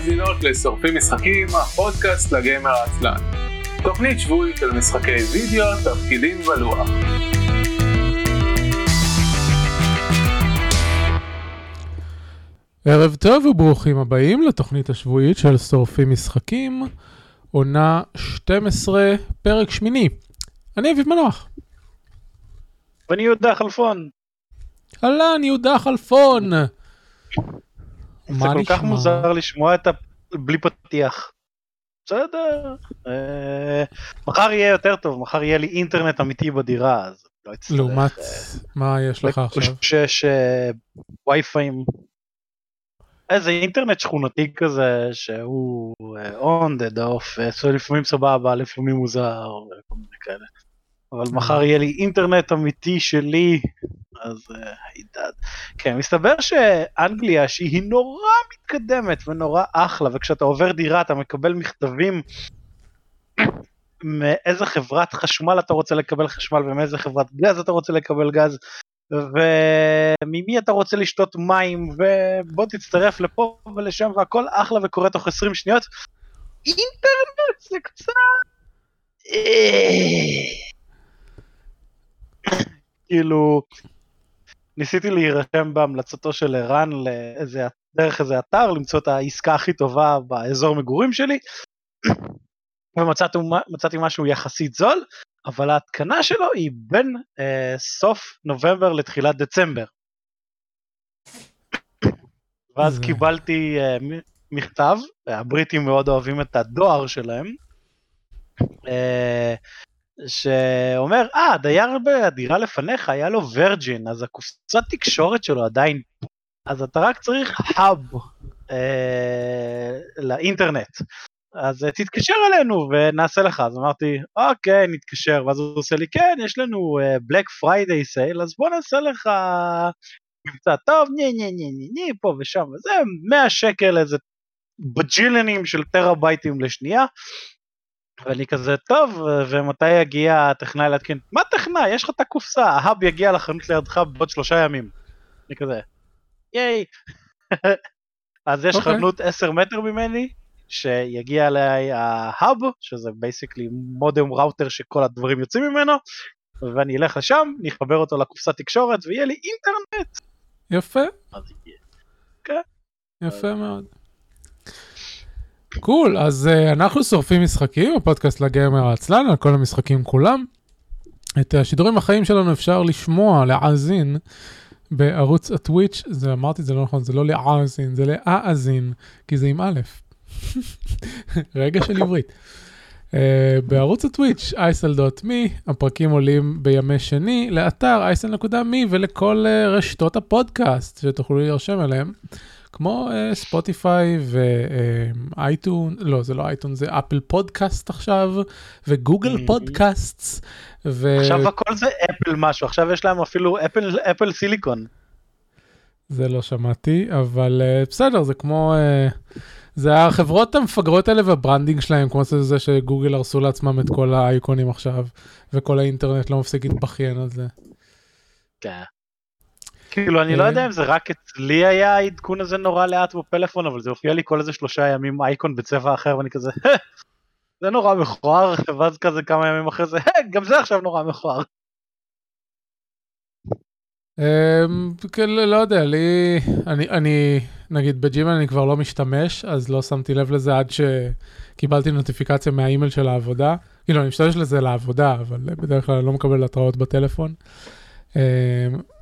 מאזינות לשורפים משחקים, הפודקאסט לגיימר העצלן. תוכנית שבועית של משחקי וידאו, תפקידים ולוח. ערב טוב וברוכים הבאים לתוכנית השבועית של שורפים משחקים, עונה 12, פרק שמיני. אני אביב מנוח. ואני יהודה חלפון. אהלן, יהודה חלפון. זה כל כך? מוזר לשמוע את ה... בלי פתיח. בסדר. אה, מחר יהיה יותר טוב, מחר יהיה לי אינטרנט אמיתי בדירה, אז לא אצטרך. לעומת, אה, מה יש לך עכשיו? שיש אה, וי-פיים. איזה אינטרנט שכונתי כזה שהוא on the off, לפעמים סבבה, לפעמים מוזר וכל מיני כאלה. אבל מחר יהיה לי אינטרנט אמיתי שלי, אז אה, הידד. כן, מסתבר שאנגליה שהיא נורא מתקדמת ונורא אחלה, וכשאתה עובר דירה אתה מקבל מכתבים מאיזה חברת חשמל אתה רוצה לקבל חשמל ומאיזה חברת גז אתה רוצה לקבל גז. וממי אתה רוצה לשתות מים ובוא תצטרף לפה ולשם והכל אחלה וקורה תוך 20 שניות. אינטרנט זה קצת... אה. כאילו ניסיתי להירשם בהמלצתו של ערן לאיזה דרך איזה אתר למצוא את העסקה הכי טובה באזור מגורים שלי ומצאתי מצאתי משהו יחסית זול אבל ההתקנה שלו היא בין אה, סוף נובמבר לתחילת דצמבר. ואז זה- קיבלתי אה, מכתב, הבריטים מאוד אוהבים את הדואר שלהם, אה, שאומר, אה, הדייר בדירה לפניך היה לו Virgin, אז הקופסת תקשורת שלו עדיין. אז אתה רק צריך hub אה, לאינטרנט. אז אה, תתקשר אלינו ונעשה לך, אז אמרתי, אוקיי, נתקשר, ואז הוא עושה לי, כן, יש לנו Black Friday sale, אז בוא נעשה לך מבצע טוב, נה נה נה נה נה, פה ושם וזה, 100 שקל איזה בג'יליונים של טרהבייטים לשנייה. ואני כזה, טוב, ומתי יגיע הטכנאי להתקין? מה טכנאי? יש לך את הקופסה, ה hub יגיע לחנות לידך בעוד שלושה ימים. אני כזה, ייי. אז יש אוקיי. חנות 10 מטר ממני, שיגיע אליי ה hub, שזה basically מודם ראוטר שכל הדברים יוצאים ממנו, ואני אלך לשם, נחבר אותו לקופסת תקשורת, ויהיה לי אינטרנט. יפה, אז יהיה. יפה מאוד. קול, אז uh, אנחנו שורפים משחקים, הפודקאסט לגיימר העצלן, על כל המשחקים כולם. את השידורים החיים שלנו אפשר לשמוע, להאזין, בערוץ הטוויץ', זה אמרתי זה לא נכון, זה לא להאזין, זה להאזין, כי זה עם א'. רגע של עברית. Uh, בערוץ הטוויץ', isl.me, הפרקים עולים בימי שני, לאתר isl.me ולכל uh, רשתות הפודקאסט שתוכלו להירשם אליהם. כמו אה, ספוטיפיי ואייטון, לא זה לא אייטון זה אפל פודקאסט עכשיו וגוגל Mhm. פודקאסט. ו... עכשיו הכל זה אפל משהו, עכשיו יש להם אפילו אפל, אפל סיליקון. זה לא שמעתי אבל uh, בסדר זה כמו uh, זה החברות המפגרות האלה וה branding שלהם כמו זה שגוגל הרסו לעצמם את כל האייקונים עכשיו וכל האינטרנט לא מפסיק להתבכיין על זה. כן. כאילו אני לא אה. יודע אם זה רק אצלי היה העדכון הזה נורא לאט בפלאפון, אבל זה הופיע לי כל איזה שלושה ימים אייקון בצבע אחר ואני כזה, "אה, זה נורא מכוער, ואז כזה כמה ימים אחרי זה, "אה, גם זה עכשיו נורא מכוער. אמ, כאילו, לא יודע, לי, אני, אני, נגיד ב Gmail אני כבר לא משתמש, אז לא שמתי לב לזה עד שקיבלתי נוטיפיקציה מהאימייל של העבודה. כאילו, אני משתמש לזה לעבודה, אבל בדרך כלל אני לא מקבל התראות בטלפון.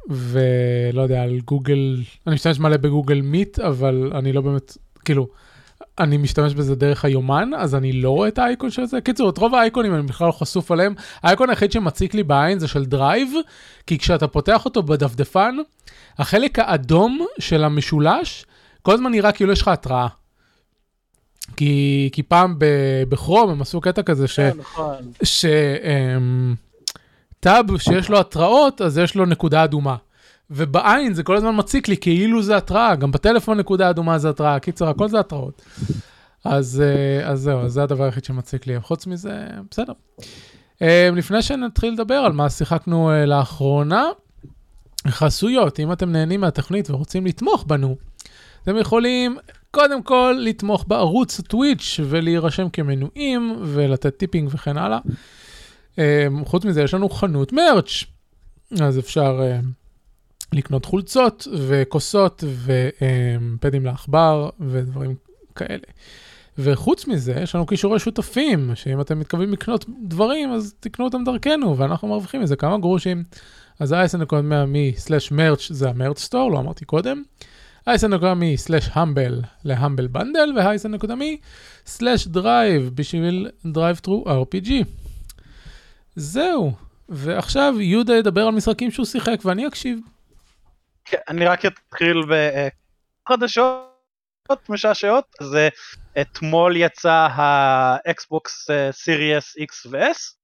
ולא יודע, על גוגל, אני משתמש מלא בגוגל Meet, אבל אני לא באמת, כאילו, אני משתמש בזה דרך היומן, אז אני לא רואה את האייקון של זה. קיצור, את רוב האייקונים אני בכלל לא חשוף עליהם. האייקון היחיד שמציק לי בעין זה של Drive, כי כשאתה פותח אותו בדפדפן, החלק האדום של המשולש, כל הזמן נראה כאילו יש לך התראה. כי, כי פעם ב- בכרום הם עשו קטע כזה ש... כן, נכון. ש... אמ, טאב שיש לו התראות, אז יש לו נקודה אדומה. ובעין זה כל הזמן מציק לי כאילו זה התראה, גם בטלפון נקודה אדומה זה התראה, קיצר, הכל זה התראות. אז, אה, אז זהו, אז זה הדבר היחיד שמציק לי, חוץ מזה, בסדר. אה, לפני שנתחיל לדבר על מה שיחקנו אה, לאחרונה, חסויות, אם אתם נהנים מהתוכנית ורוצים לתמוך בנו, אתם יכולים קודם כל, לתמוך בערוץ טוויץ' ולהירשם כמנויים ולתת טיפינג וכן הלאה. אה, חוץ מזה, יש לנו חנות מרץ', אז אפשר אה, לקנות חולצות וכוסות ופדים לעכבר ודברים כאלה. וחוץ מזה, יש לנו קישורי שותפים, שאם אתם מתכוונים לקנות דברים, אז תקנו אותם דרכנו, ואנחנו מרוויחים מזה כמה גרושים. אז ה-10.100 מ/merch זה ה merch store, לא אמרתי קודם. ה-10.1 מ/humble ל Humble Bundle, וה-10.1 בשביל DriveThruRPG. זהו, ועכשיו יהודה ידבר על משחקים שהוא שיחק ואני אקשיב. כן, אני רק אתחיל בחדשות משעשעות, אז אה, אתמול יצא ה Xbox Series X ו-S,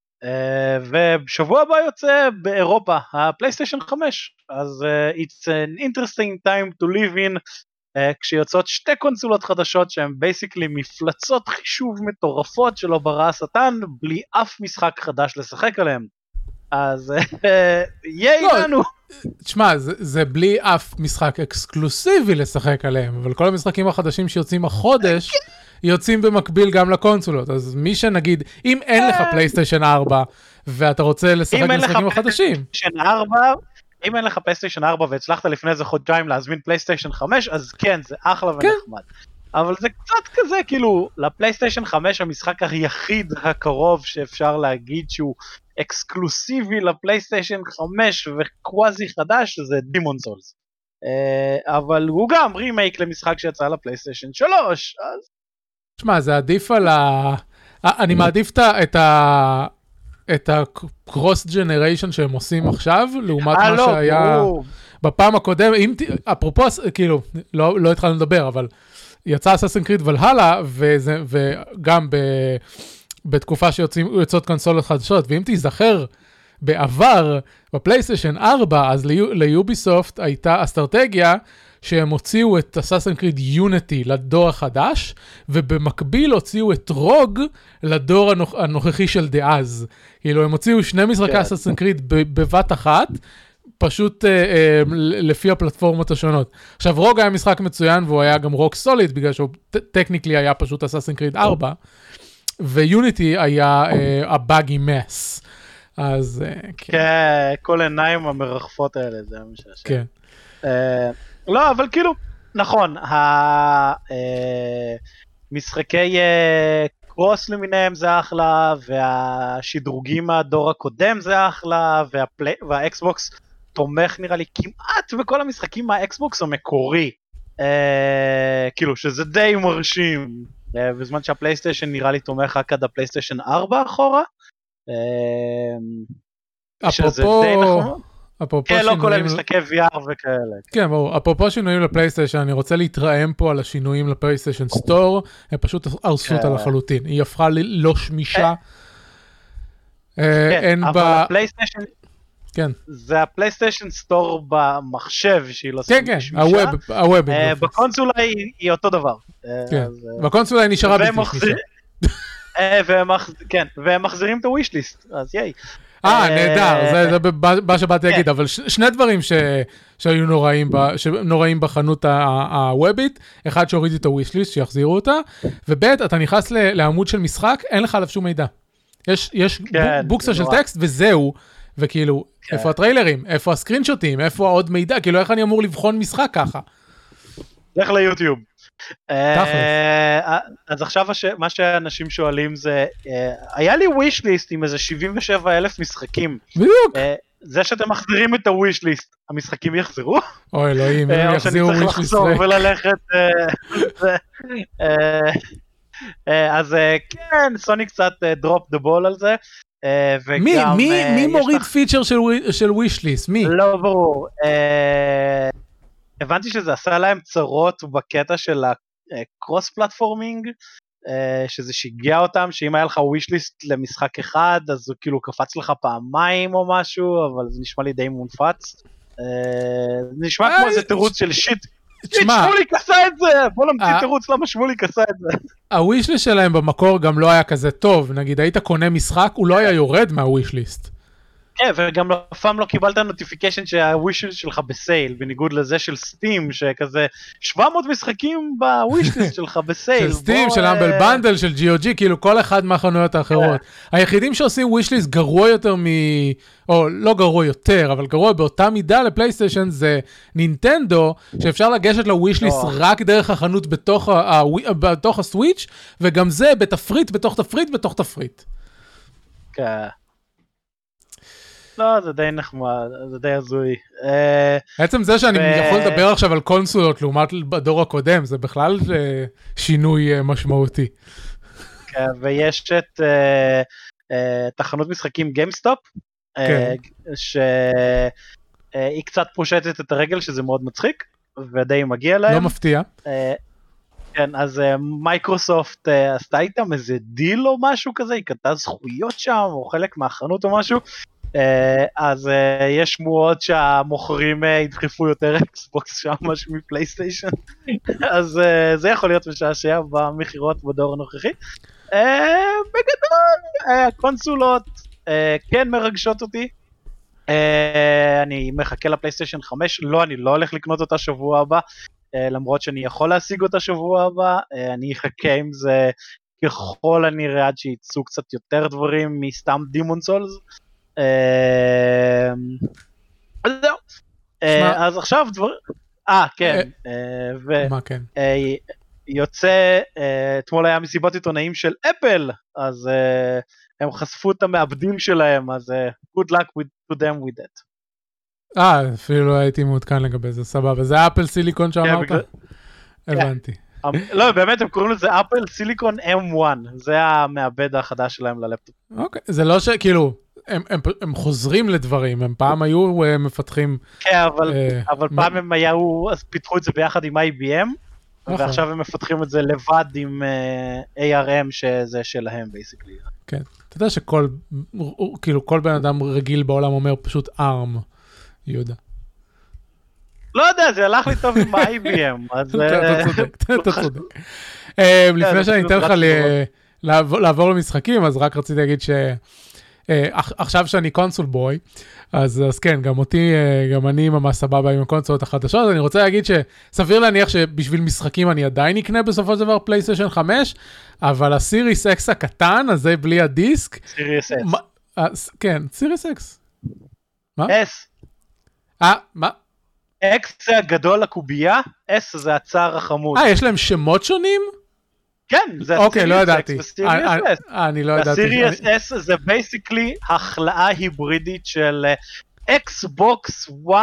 ובשבוע הבא יוצא באירופה ה PlayStation 5, אז it's an interesting time to live in, כשיוצאות שתי קונסולות חדשות שהן basically מפלצות חישוב מטורפות שלא ברא השטן, בלי אף משחק חדש לשחק עליהם. אז ייי לא, לנו. תשמע, זה, זה בלי אף משחק exclusive-י לשחק עליהם, אבל כל המשחקים החדשים שיוצאים החודש, יוצאים במקביל גם לקונסולות. אז מי שנגיד, אם אין לך PlayStation 4, ואתה רוצה לשחק במשחקים החדשים. אם אין לך PlayStation 4 והצלחת לפני איזה חודשיים להזמין PlayStation 5, אז כן, זה אחלה כן. ונחמד. אבל זה קצת כזה, כאילו, ל PlayStation 5 המשחק היחיד הקרוב שאפשר להגיד שהוא exclusive-י ל PlayStation 5 וקוואזי חדש זה Demon's Souls. Uh, אבל הוא גם רימייק למשחק שיצא ל PlayStation 3, אז... שמע, זה עדיף על ה... אני מעדיף את ה... את ה cross generation שהם עושים עכשיו, לעומת מה לא, שהיה בפעם הקודמת, אם, אפרופו, כאילו, לא, לא התחלנו לדבר, אבל יצא Assassin's Creed Valhalla, וגם ב... בתקופה שיוצאות קונסולות חדשות, ואם תיזכר, בעבר, בפלייסטיישן 4, אז ליוביסופט הייתה אסטרטגיה שהם הוציאו את אסאסן קריד יוניטי לדור החדש, ובמקביל הוציאו את רוג לדור הנוכ... הנוכחי של דאז. כאילו, הם הוציאו שני משחקי אסאסן כן. קריד בבת אחת, פשוט אה, אה, לפי הפלטפורמות השונות. עכשיו, רוג היה משחק מצוין והוא היה גם רוק סוליד, בגלל שהוא טכניקלי היה פשוט אסאסן קריד 4. ויוניטי היה הבאגי uh, מס. אז uh, כן. כן, כל העיניים המרחפות האלה, זה היה משעשע. כן. Uh, לא, אבל כאילו, נכון, המשחקי uh, קרוס למיניהם זה אחלה, והשדרוגים מהדור הקודם זה אחלה, והאקסבוקס תומך נראה לי כמעט בכל המשחקים מהאקסבוקס המקורי. Uh, כאילו שזה די מרשים. אה, בזמן שה PlayStation נראה לי תומך רק עד ה PlayStation 4 אחורה. אה, אפרופו... אפרופו כן, לא כולל משחקי VR וכאלה. כן, ברור. אפרופו שינויים ל PlayStation, אני רוצה להתרעם פה על השינויים ל PlayStation Store, הם פשוט הרסו אותה כן. לחלוטין. היא הפכה לא שמישה. אה, כן, אין בה... ה PlayStation כן. זה הפלייסטיישן סטור במחשב שהיא לא כן, כן, הווב, הווב. Uh, בקונסולה היא, אותו דבר. אה, כן, בקונסולה היא נשארה בלתי. כן, והם מחזירים את הוויש ליסט, אז ייי. אה, נהדר, זה, זה מה שבאתי להגיד, כן. אבל ש, שני דברים שהיו נוראים, בחנות הוובית, אחד שהוריד את הוויש ליסט, שיחזירו אותה, וב' אתה נכנס לעמוד של משחק, אין לך עליו שום מידע. יש, כן, בוקסה של טקסט וזהו, וכאילו, כן. איפה הטריילרים? איפה הסקרינשוטים? איפה עוד מידע? כאילו, איך אני אמור לבחון משחק ככה? לך ליוטיוב. אה, אז עכשיו מה שאנשים שואלים זה, אה, היה לי וויש ליסט עם איזה 77 אלף משחקים. בדיוק. אה, זה שאתם מחזירים את הוויש ליסט, המשחקים יחזרו? אוי אלוהים, הם יחזירו וויש ליסט. או שאני צריך לחזור וללכת... אז כן, סוני קצת drop the ball על זה. אה. מי, מי, מי מוריד. feature של, של wishlist? מי? לא ברור. הבנתי שזה עשה להם צרות בקטע של ה cross platforming, uh, שזה שיגע אותם, שאם היה לך wishlist למשחק אחד, אז הוא כאילו קפץ לך פעמיים או משהו, אבל זה נשמע לי די מונפץ. Uh, זה נשמע כמו איזה תירוץ של shit, תשמע, שמוליק עשה את זה! בוא נמציא תירוץ למה שמוליק עשה את זה. ה-wishlist שלהם במקור גם לא היה כזה טוב, נגיד היית קונה משחק, הוא לא היה יורד מה-wishlist. כן, וגם אף פעם לא קיבלת notification שה-wish שלך ב-sale, בניגוד לזה של סטים, שכזה 700 משחקים ב-wishlist שלך ב-sale. של סטים, של אה, אמבל בנדל, של GOG, כאילו כל אחד מהחנויות האחרות. היחידים שעושים wishlist גרוע יותר מ... או לא גרוע יותר, אבל גרוע באותה מידה לפלייסטיישן זה נינטנדו, שאפשר לגשת ל-wishlist לא. רק דרך החנות בתוך, ה- ה- בתוך הסוויץ', וגם זה בתפריט, בתוך תפריט, בתוך תפריט. כן. לא, זה די נחמד, זה די הזוי. אה, עצם זה שאני ו- יכול לדבר עכשיו על קונסולות לעומת בדור הקודם, זה בכלל אה, שינוי אה, משמעותי. כן, ויש את אה, אה, תחנות משחקים גיימסטופ, כן. שהיא קצת פושטת את הרגל שזה מאוד מצחיק, ודי מגיע להם. לא מפתיע. אה, כן, אז אה, מייקרוסופט אה, עשתה איתם איזה דיל או משהו כזה, היא קנתה זכויות שם, או חלק מהחנות או משהו. אה, אז אה, יש שמועות שהמוכרים אה, ידחפו יותר אקסבוקס שם משהו מפלייסטיישן, אז זה יכול להיות משעשע במכירות בדור הנוכחי. בגדול, הקונסולות כן מרגשות אותי. אני מחכה לפלייסטיישן 5, לא, אני לא הולך לקנות אותה שבוע הבא. למרות שאני יכול להשיג אותה שבוע הבא, אני אחכה עם זה ככל הנראה עד שיצאו קצת יותר דברים מסתם דימון סולס. אז זהו. אה, אז עכשיו דבר... אה, כן. אה, ו... מה כן? אה, יוצא, אה, אתמול היה מסיבות עיתונאים של אפל, אז אה, הם חשפו את המעבדים שלהם, אז אה, good luck with, to them with that. אה, אפילו לא הייתי מעודכן לגבי זה, סבבה. זה אפל סיליקון שאמרת? בגלל- הבנתי. אמ, לא, באמת, הם קוראים לזה אפל סיליקון M1, זה המעבד החדש שלהם ללפטופ. אוקיי, זה לא ש... כאילו, הם- הם הם חוזרים לדברים, הם פעם היו אה, מפתחים... כן, אבל, אה, אבל מה- פעם הם היו, אז פיתחו את זה ביחד עם IBM, נכון. ועכשיו הם מפתחים את זה לבד עם אה, ARM שזה שלהם basically. כן. אתה יודע שכל, כאילו, כל בן אדם רגיל בעולם אומר פשוט ARM, יהודה. לא יודע, זה הלך לי טוב עם ה-IBM, אז... אתה צודק, אתה צודק. אה, לפני שאני אתן לך לעבור למשחקים, אז רק רציתי להגיד ש... אה, עכ- עכשיו שאני console boy, אז, אז כן, גם אותי, אה, גם אני ממש סבבה עם הקונסולות החדשות. אני רוצה להגיד שסביר להניח שבשביל משחקים אני עדיין אקנה בסופו של דבר פלייסטיישן 5, אבל הסירייס אקס הקטן, הזה בלי הדיסק, סירייס S. מה- אה, כן, סירייס אקס. S. אה, מה? X זה הגדול הקובייה, S זה הצעיר החמוד. אה, יש להם שמות שונים? כן, זה אוקיי, לא ידעתי. אה, אה. אה, אני לא ידעתי. הסירייס S זה basically ההכלאה היברידית של אקסבוקס 1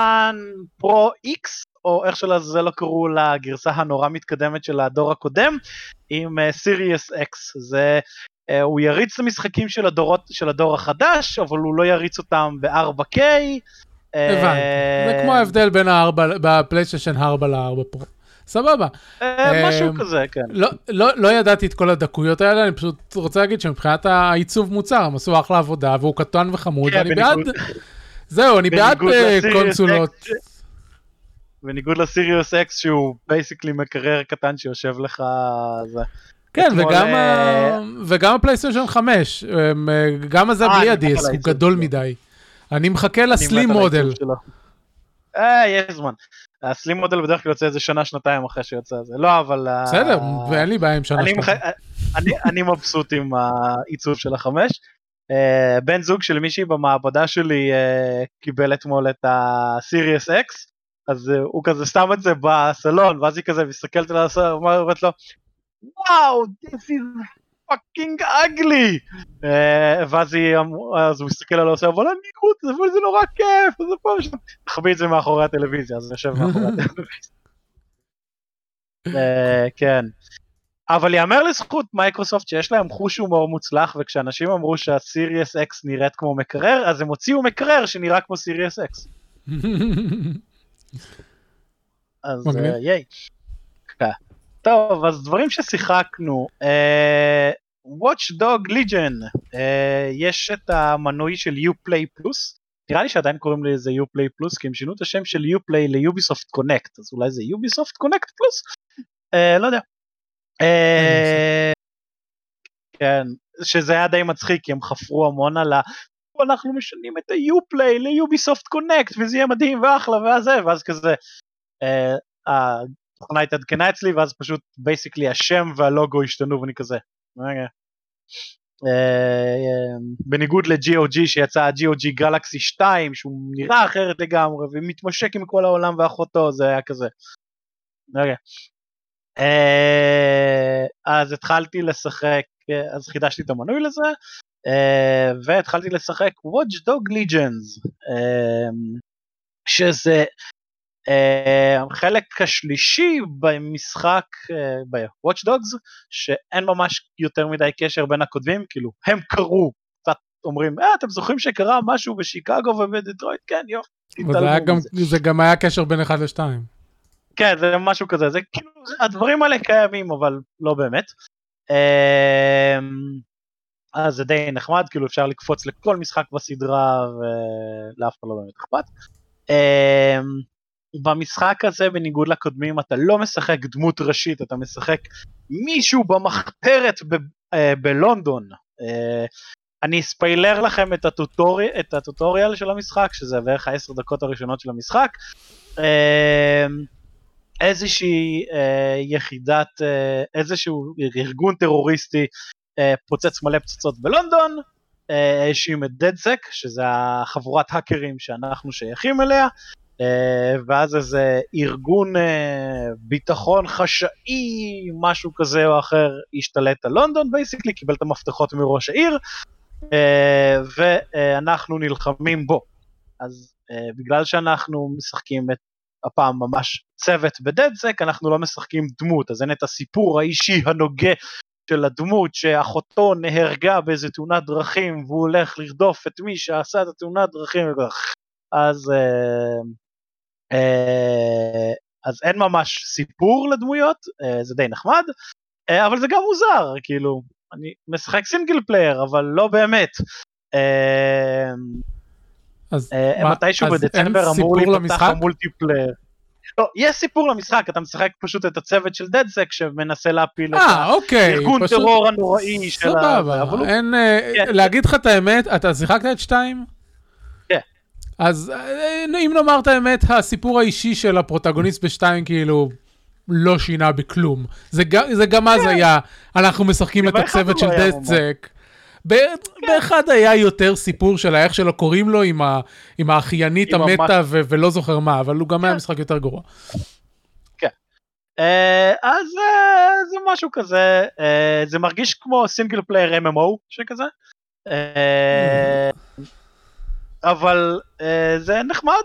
פרו X, או איך שלזה לא קראו לגרסה הנורא מתקדמת של הדור הקודם, עם סיריוס X. זה... אה, הוא יריץ את המשחקים של הדורות של הדור החדש, אבל הוא לא יריץ אותם ב-4K. הבנתי. זה כמו ההבדל בין הארבע, בפלייסטיישן 4 ל-4 פרו. סבבה. משהו אה, כזה, כן. לא, לא, לא ידעתי את כל הדקויות האלה, אני פשוט רוצה להגיד שמבחינת העיצוב מוצר, הם עשו אחלה עבודה, והוא קטן וחמוד, כן, ואני בעד... זהו, אני בעד אה, קונסולות. בניגוד לסירייס אקס שהוא basically מקרר קטן שיושב לך זה. כן, וגם, אה, ה... וגם הפלייסטיישן 5, הם, אה, גם הזה אה, בלי הדיסק, הוא גדול. מדי. אני מחכה לסלים מודל. אה, יש זמן. הסלים מודל בדרך כלל יוצא איזה שנה שנתיים אחרי שיוצא זה. לא, אבל... אה, בסדר, ואין לי בעיה עם שנה. מח... אני, מבסוט עם העיצוב של החמש. אה, בן זוג של מישהי במעבדה שלי אה, קיבל אתמול את הסירייס אקס, אז הוא כזה שם את זה בסלון, ואז היא כזה מסתכלת על הסלון, אומרת לו, וואו, this is fucking ugly. אה, ואז היא, אמ- אז הוא מסתכל עליו ועושה, אבל אני רות, אבל זה נורא כיף, אז פה ושם, תחביא את זה מאחורי הטלוויזיה, אז אני יושב מאחורי הטלוויזיה. אה, כן. אבל יאמר לזכות מייקרוסופט שיש להם חוש הומור מוצלח וכשאנשים אמרו שהסירייס אקס נראית כמו מקרר אז הם הוציאו מקרר שנראה כמו סירייס אקס. אז. אה, ייי. טוב אז דברים ששיחקנו אה, Watch Dog Legion אה, יש את המנוי של Uplay פלוס נראה לי שעדיין קוראים לזה Uplay פלוס כי הם שינו את השם של Uplay ליוביסופט קונקט אז אולי זה יוביסופט קונקט פלוס? אה, לא יודע. אה, כן, שזה היה די מצחיק כי הם חפרו המון על אנחנו משנים את ה-Uplay ל-Ubisoft Connect וזה יהיה מדהים ואחלה וזה ואז כזה אה, התוכנה התעדכנה אצלי ואז פשוט בייסיקלי השם והלוגו השתנו ואני כזה רגע. אה, בניגוד ל-GOG שיצא GOG גלקסי 2 שהוא נראה אחרת לגמרי ומתמשק עם כל העולם ואחותו זה היה כזה. אה, אז התחלתי לשחק אז חידשתי את המנוי לזה והתחלתי לשחק Watch Dog Legions שזה החלק השלישי במשחק ב-Watch Dogs שאין ממש יותר מדי קשר בין הכותבים כאילו הם קראו קצת אומרים אה אתם זוכרים שקרה משהו בשיקגו ובדטרויט כן יופי. גם, זה גם היה קשר בין אחד לשתיים. כן זה משהו כזה זה כאילו הדברים האלה קיימים אבל לא באמת. אז זה די נחמד כאילו אפשר לקפוץ לכל משחק בסדרה ולאף אחד לא באמת אכפת. במשחק הזה בניגוד לקודמים אתה לא משחק דמות ראשית אתה משחק מישהו במחתרת ב- אה, בלונדון. אה, אני אספיילר לכם את, הטוטורי, את הטוטוריאל של המשחק שזה בערך העשר דקות הראשונות של המשחק. אה, איזושהי אה, יחידת אה, איזשהו ארגון טרוריסטי אה, פוצץ מלא פצצות בלונדון אה, האשים את דדסק שזה החבורת האקרים שאנחנו שייכים אליה ואז איזה ארגון אה, ביטחון חשאי, משהו כזה או אחר, השתלט על לונדון basically, קיבל את המפתחות מראש העיר, אה, ואנחנו נלחמים בו. אז בגלל שאנחנו משחקים את הפעם ממש צוות בדדסק, אנחנו לא משחקים דמות, אז אין את הסיפור האישי הנוגה של הדמות שאחותו נהרגה באיזה תאונת דרכים והוא הולך לרדוף את מי שעשה את התאונת דרכים אז אה, אז אין ממש סיפור לדמויות, אה, זה די נחמד, אה, אבל זה גם מוזר, כאילו, אני משחק single player, אבל לא באמת. אז מתישהו בדצמבר אמור להיפתח ה-multiplayer. לא, יש סיפור למשחק, אתה משחק פשוט את הצוות של דדסק שמנסה להפיל את אוקיי, הארגון טרור הנוראי של ה... סבבה, אין... כן. להגיד לך את האמת, אתה שיחקת את שתיים? אז אה, אם נאמר את האמת, הסיפור האישי של הפרוטגוניסט בשתיים כאילו לא שינה בכלום. זה, זה גם אז כן. היה, אנחנו משחקים את הצוות של דדסק. באחד היה יותר סיפור של האיך שלו קוראים לו עם, ה, עם האחיינית המתה ו- ולא זוכר מה, אבל הוא גם היה כן. משחק יותר גרוע. כן. אה, אז אה, זה משהו כזה, זה מרגיש כמו single player MMO שכזה. אבל אה, זה נחמד.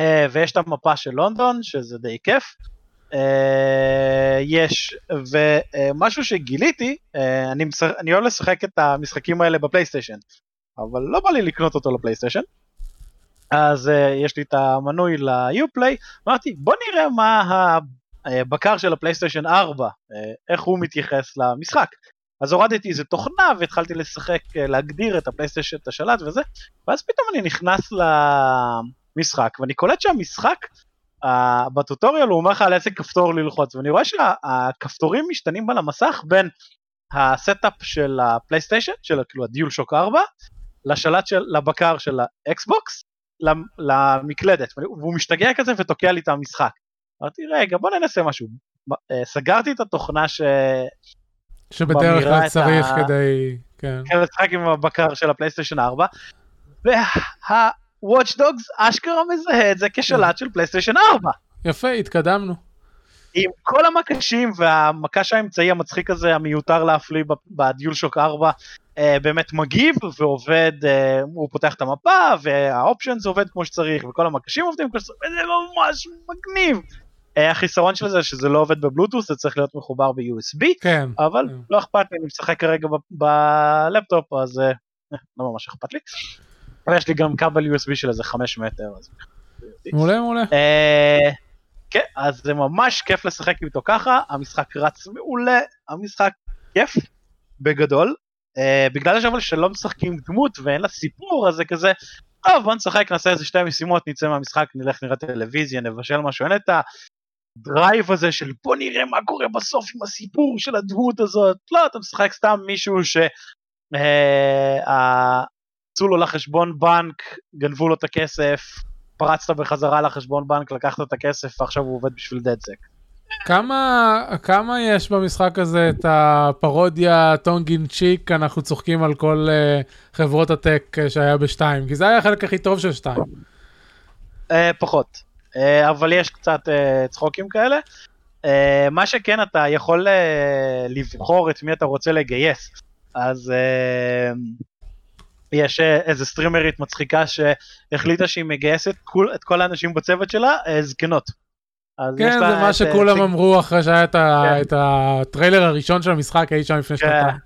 אה, ויש את המפה של לונדון, שזה די כיף. אה, יש, ומשהו שגיליתי, אה, אני, משח... אני אוהב לשחק את המשחקים האלה בפלייסטיישן, אבל לא בא לי לקנות אותו לפלייסטיישן. אז אה, יש לי את המנוי ל-Uplay, אמרתי בוא נראה מה הבקר של הפלייסטיישן 4, אה, איך הוא מתייחס למשחק. אז הורדתי איזה תוכנה והתחלתי לשחק, אה, להגדיר את הפלייסטיישן, את השלט וזה, ואז פתאום אני נכנס למשחק, ואני קולט שהמשחק, uh, בטוטוריאל הוא אומר לך על איזה כפתור ללחוץ, ואני רואה שהכפתורים משתנים על המסך בין ה setup של הפלייסטיישן, של כאילו ה DualShock 4, לשלט של, לבקר של האקסבוקס, למקלדת, והוא משתגע כזה ותוקע לי את המשחק. אמרתי רגע בוא ננסה משהו, אה, סגרתי את התוכנה ש... שבדרך כלל צריך ה... כדי... כן. כן, לשחק עם הבקר של הפלייסטיישן 4. וה-Watch Dogs אשכרה מזהה את זה כשלט של פלייסטיישן 4. יפה, התקדמנו. עם כל המקשים והמקש האמצעי המצחיק הזה המיותר להפליא ב DualShock 4 אה, באמת מגיב ועובד, אה, הוא פותח את המפה וה options עובד כמו שצריך וכל המקשים עובדים כמו שצריך וזה ממש מגניב. אה, החיסרון של זה שזה לא עובד בבלוטות' זה צריך להיות מחובר ב-USB כן אבל כן. לא אכפת לי אני משחק כרגע בלפטופ אז אה, לא ממש אכפת לי. אבל יש לי גם כבל USB של איזה 5 מטר. אז... מעולה מעולה. אה, כן אז זה ממש כיף לשחק איתו ככה המשחק רץ מעולה המשחק כיף בגדול. בגלל אבל שלא משחקים דמות ואין לה סיפור אז זה כזה טוב בוא נשחק נעשה איזה שתי משימות נצא מהמשחק נלך נראה טלוויזיה נבשל משהו אין את הדרייב הזה של בוא נראה מה קורה בסוף עם הסיפור של הדמות הזאת, לא, אתה משחק סתם מישהו ש... אה, פרצו לו לחשבון בנק, גנבו לו את הכסף, פרצת בחזרה לחשבון בנק, לקחת את הכסף, ועכשיו הוא עובד בשביל דדסק. כמה, כמה יש במשחק הזה את הפרודיה טונגין צ'יק, אנחנו צוחקים על כל uh, חברות הטק uh, שהיה בשתיים, כי זה היה החלק הכי טוב של שתיים. Uh, פחות, אבל יש קצת uh, צחוקים כאלה. Uh, מה שכן, אתה יכול לבחור את מי אתה רוצה לגייס. אז יש איזה סטרימרית מצחיקה שהחליטה שהיא מגייסת את כל האנשים בצוות שלה זקנות. כן, זה מה שכולם אמרו אחרי שהיה כן. את הטריילר הראשון של המשחק אי שם לפני כן. שנתיים.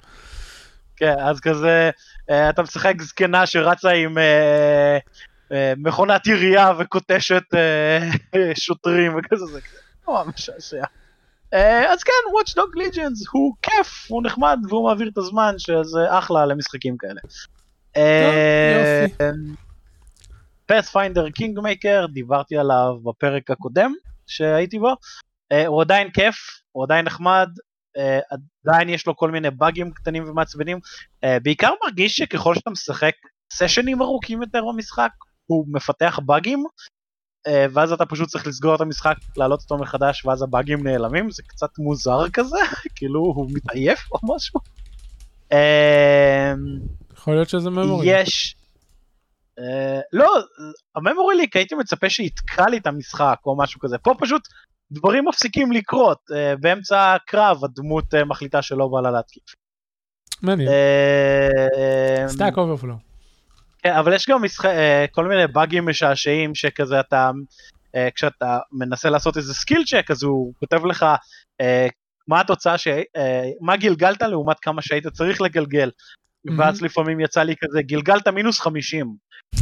כן, אז כזה, אה, אתה משחק זקנה שרצה עם אה, אה, מכונת ירייה וקוטשת שוטרים וכזה, זה נורא משעשע. אז כן, Watch Dog Legions הוא כיף, הוא נחמד והוא מעביר את הזמן, שזה אחלה למשחקים כאלה. Pathfinder Kingmaker, דיברתי עליו בפרק הקודם. שהייתי בו, הוא עדיין כיף, הוא עדיין נחמד, אה, עדיין יש לו כל מיני באגים קטנים ומעצבנים, אה, בעיקר מרגיש שככל שאתה משחק סשנים ארוכים יותר במשחק, הוא מפתח באגים, uh, ואז אתה פשוט צריך לסגור את המשחק, להעלות אותו מחדש, ואז הבאגים נעלמים, זה קצת מוזר כזה, כאילו הוא מתעייף או משהו. יכול להיות שזה ממורי. יש, Uh, לא, הממורי ליק הייתי מצפה שיתקע לי את המשחק או משהו כזה, פה פשוט דברים מפסיקים לקרות, uh, באמצע הקרב הדמות uh, מחליטה שלא בא לה להתקיף. מעניין. stack overflow. כן, אבל יש גם משחק, אה, כל מיני באגים משעשעים שכזה אתה, אה, כשאתה מנסה לעשות איזה skill check אז הוא כותב לך אה, מה התוצאה, ש, מה גלגלת לעומת כמה שהיית צריך לגלגל. ואז לפעמים יצא לי כזה גלגלת מינוס 50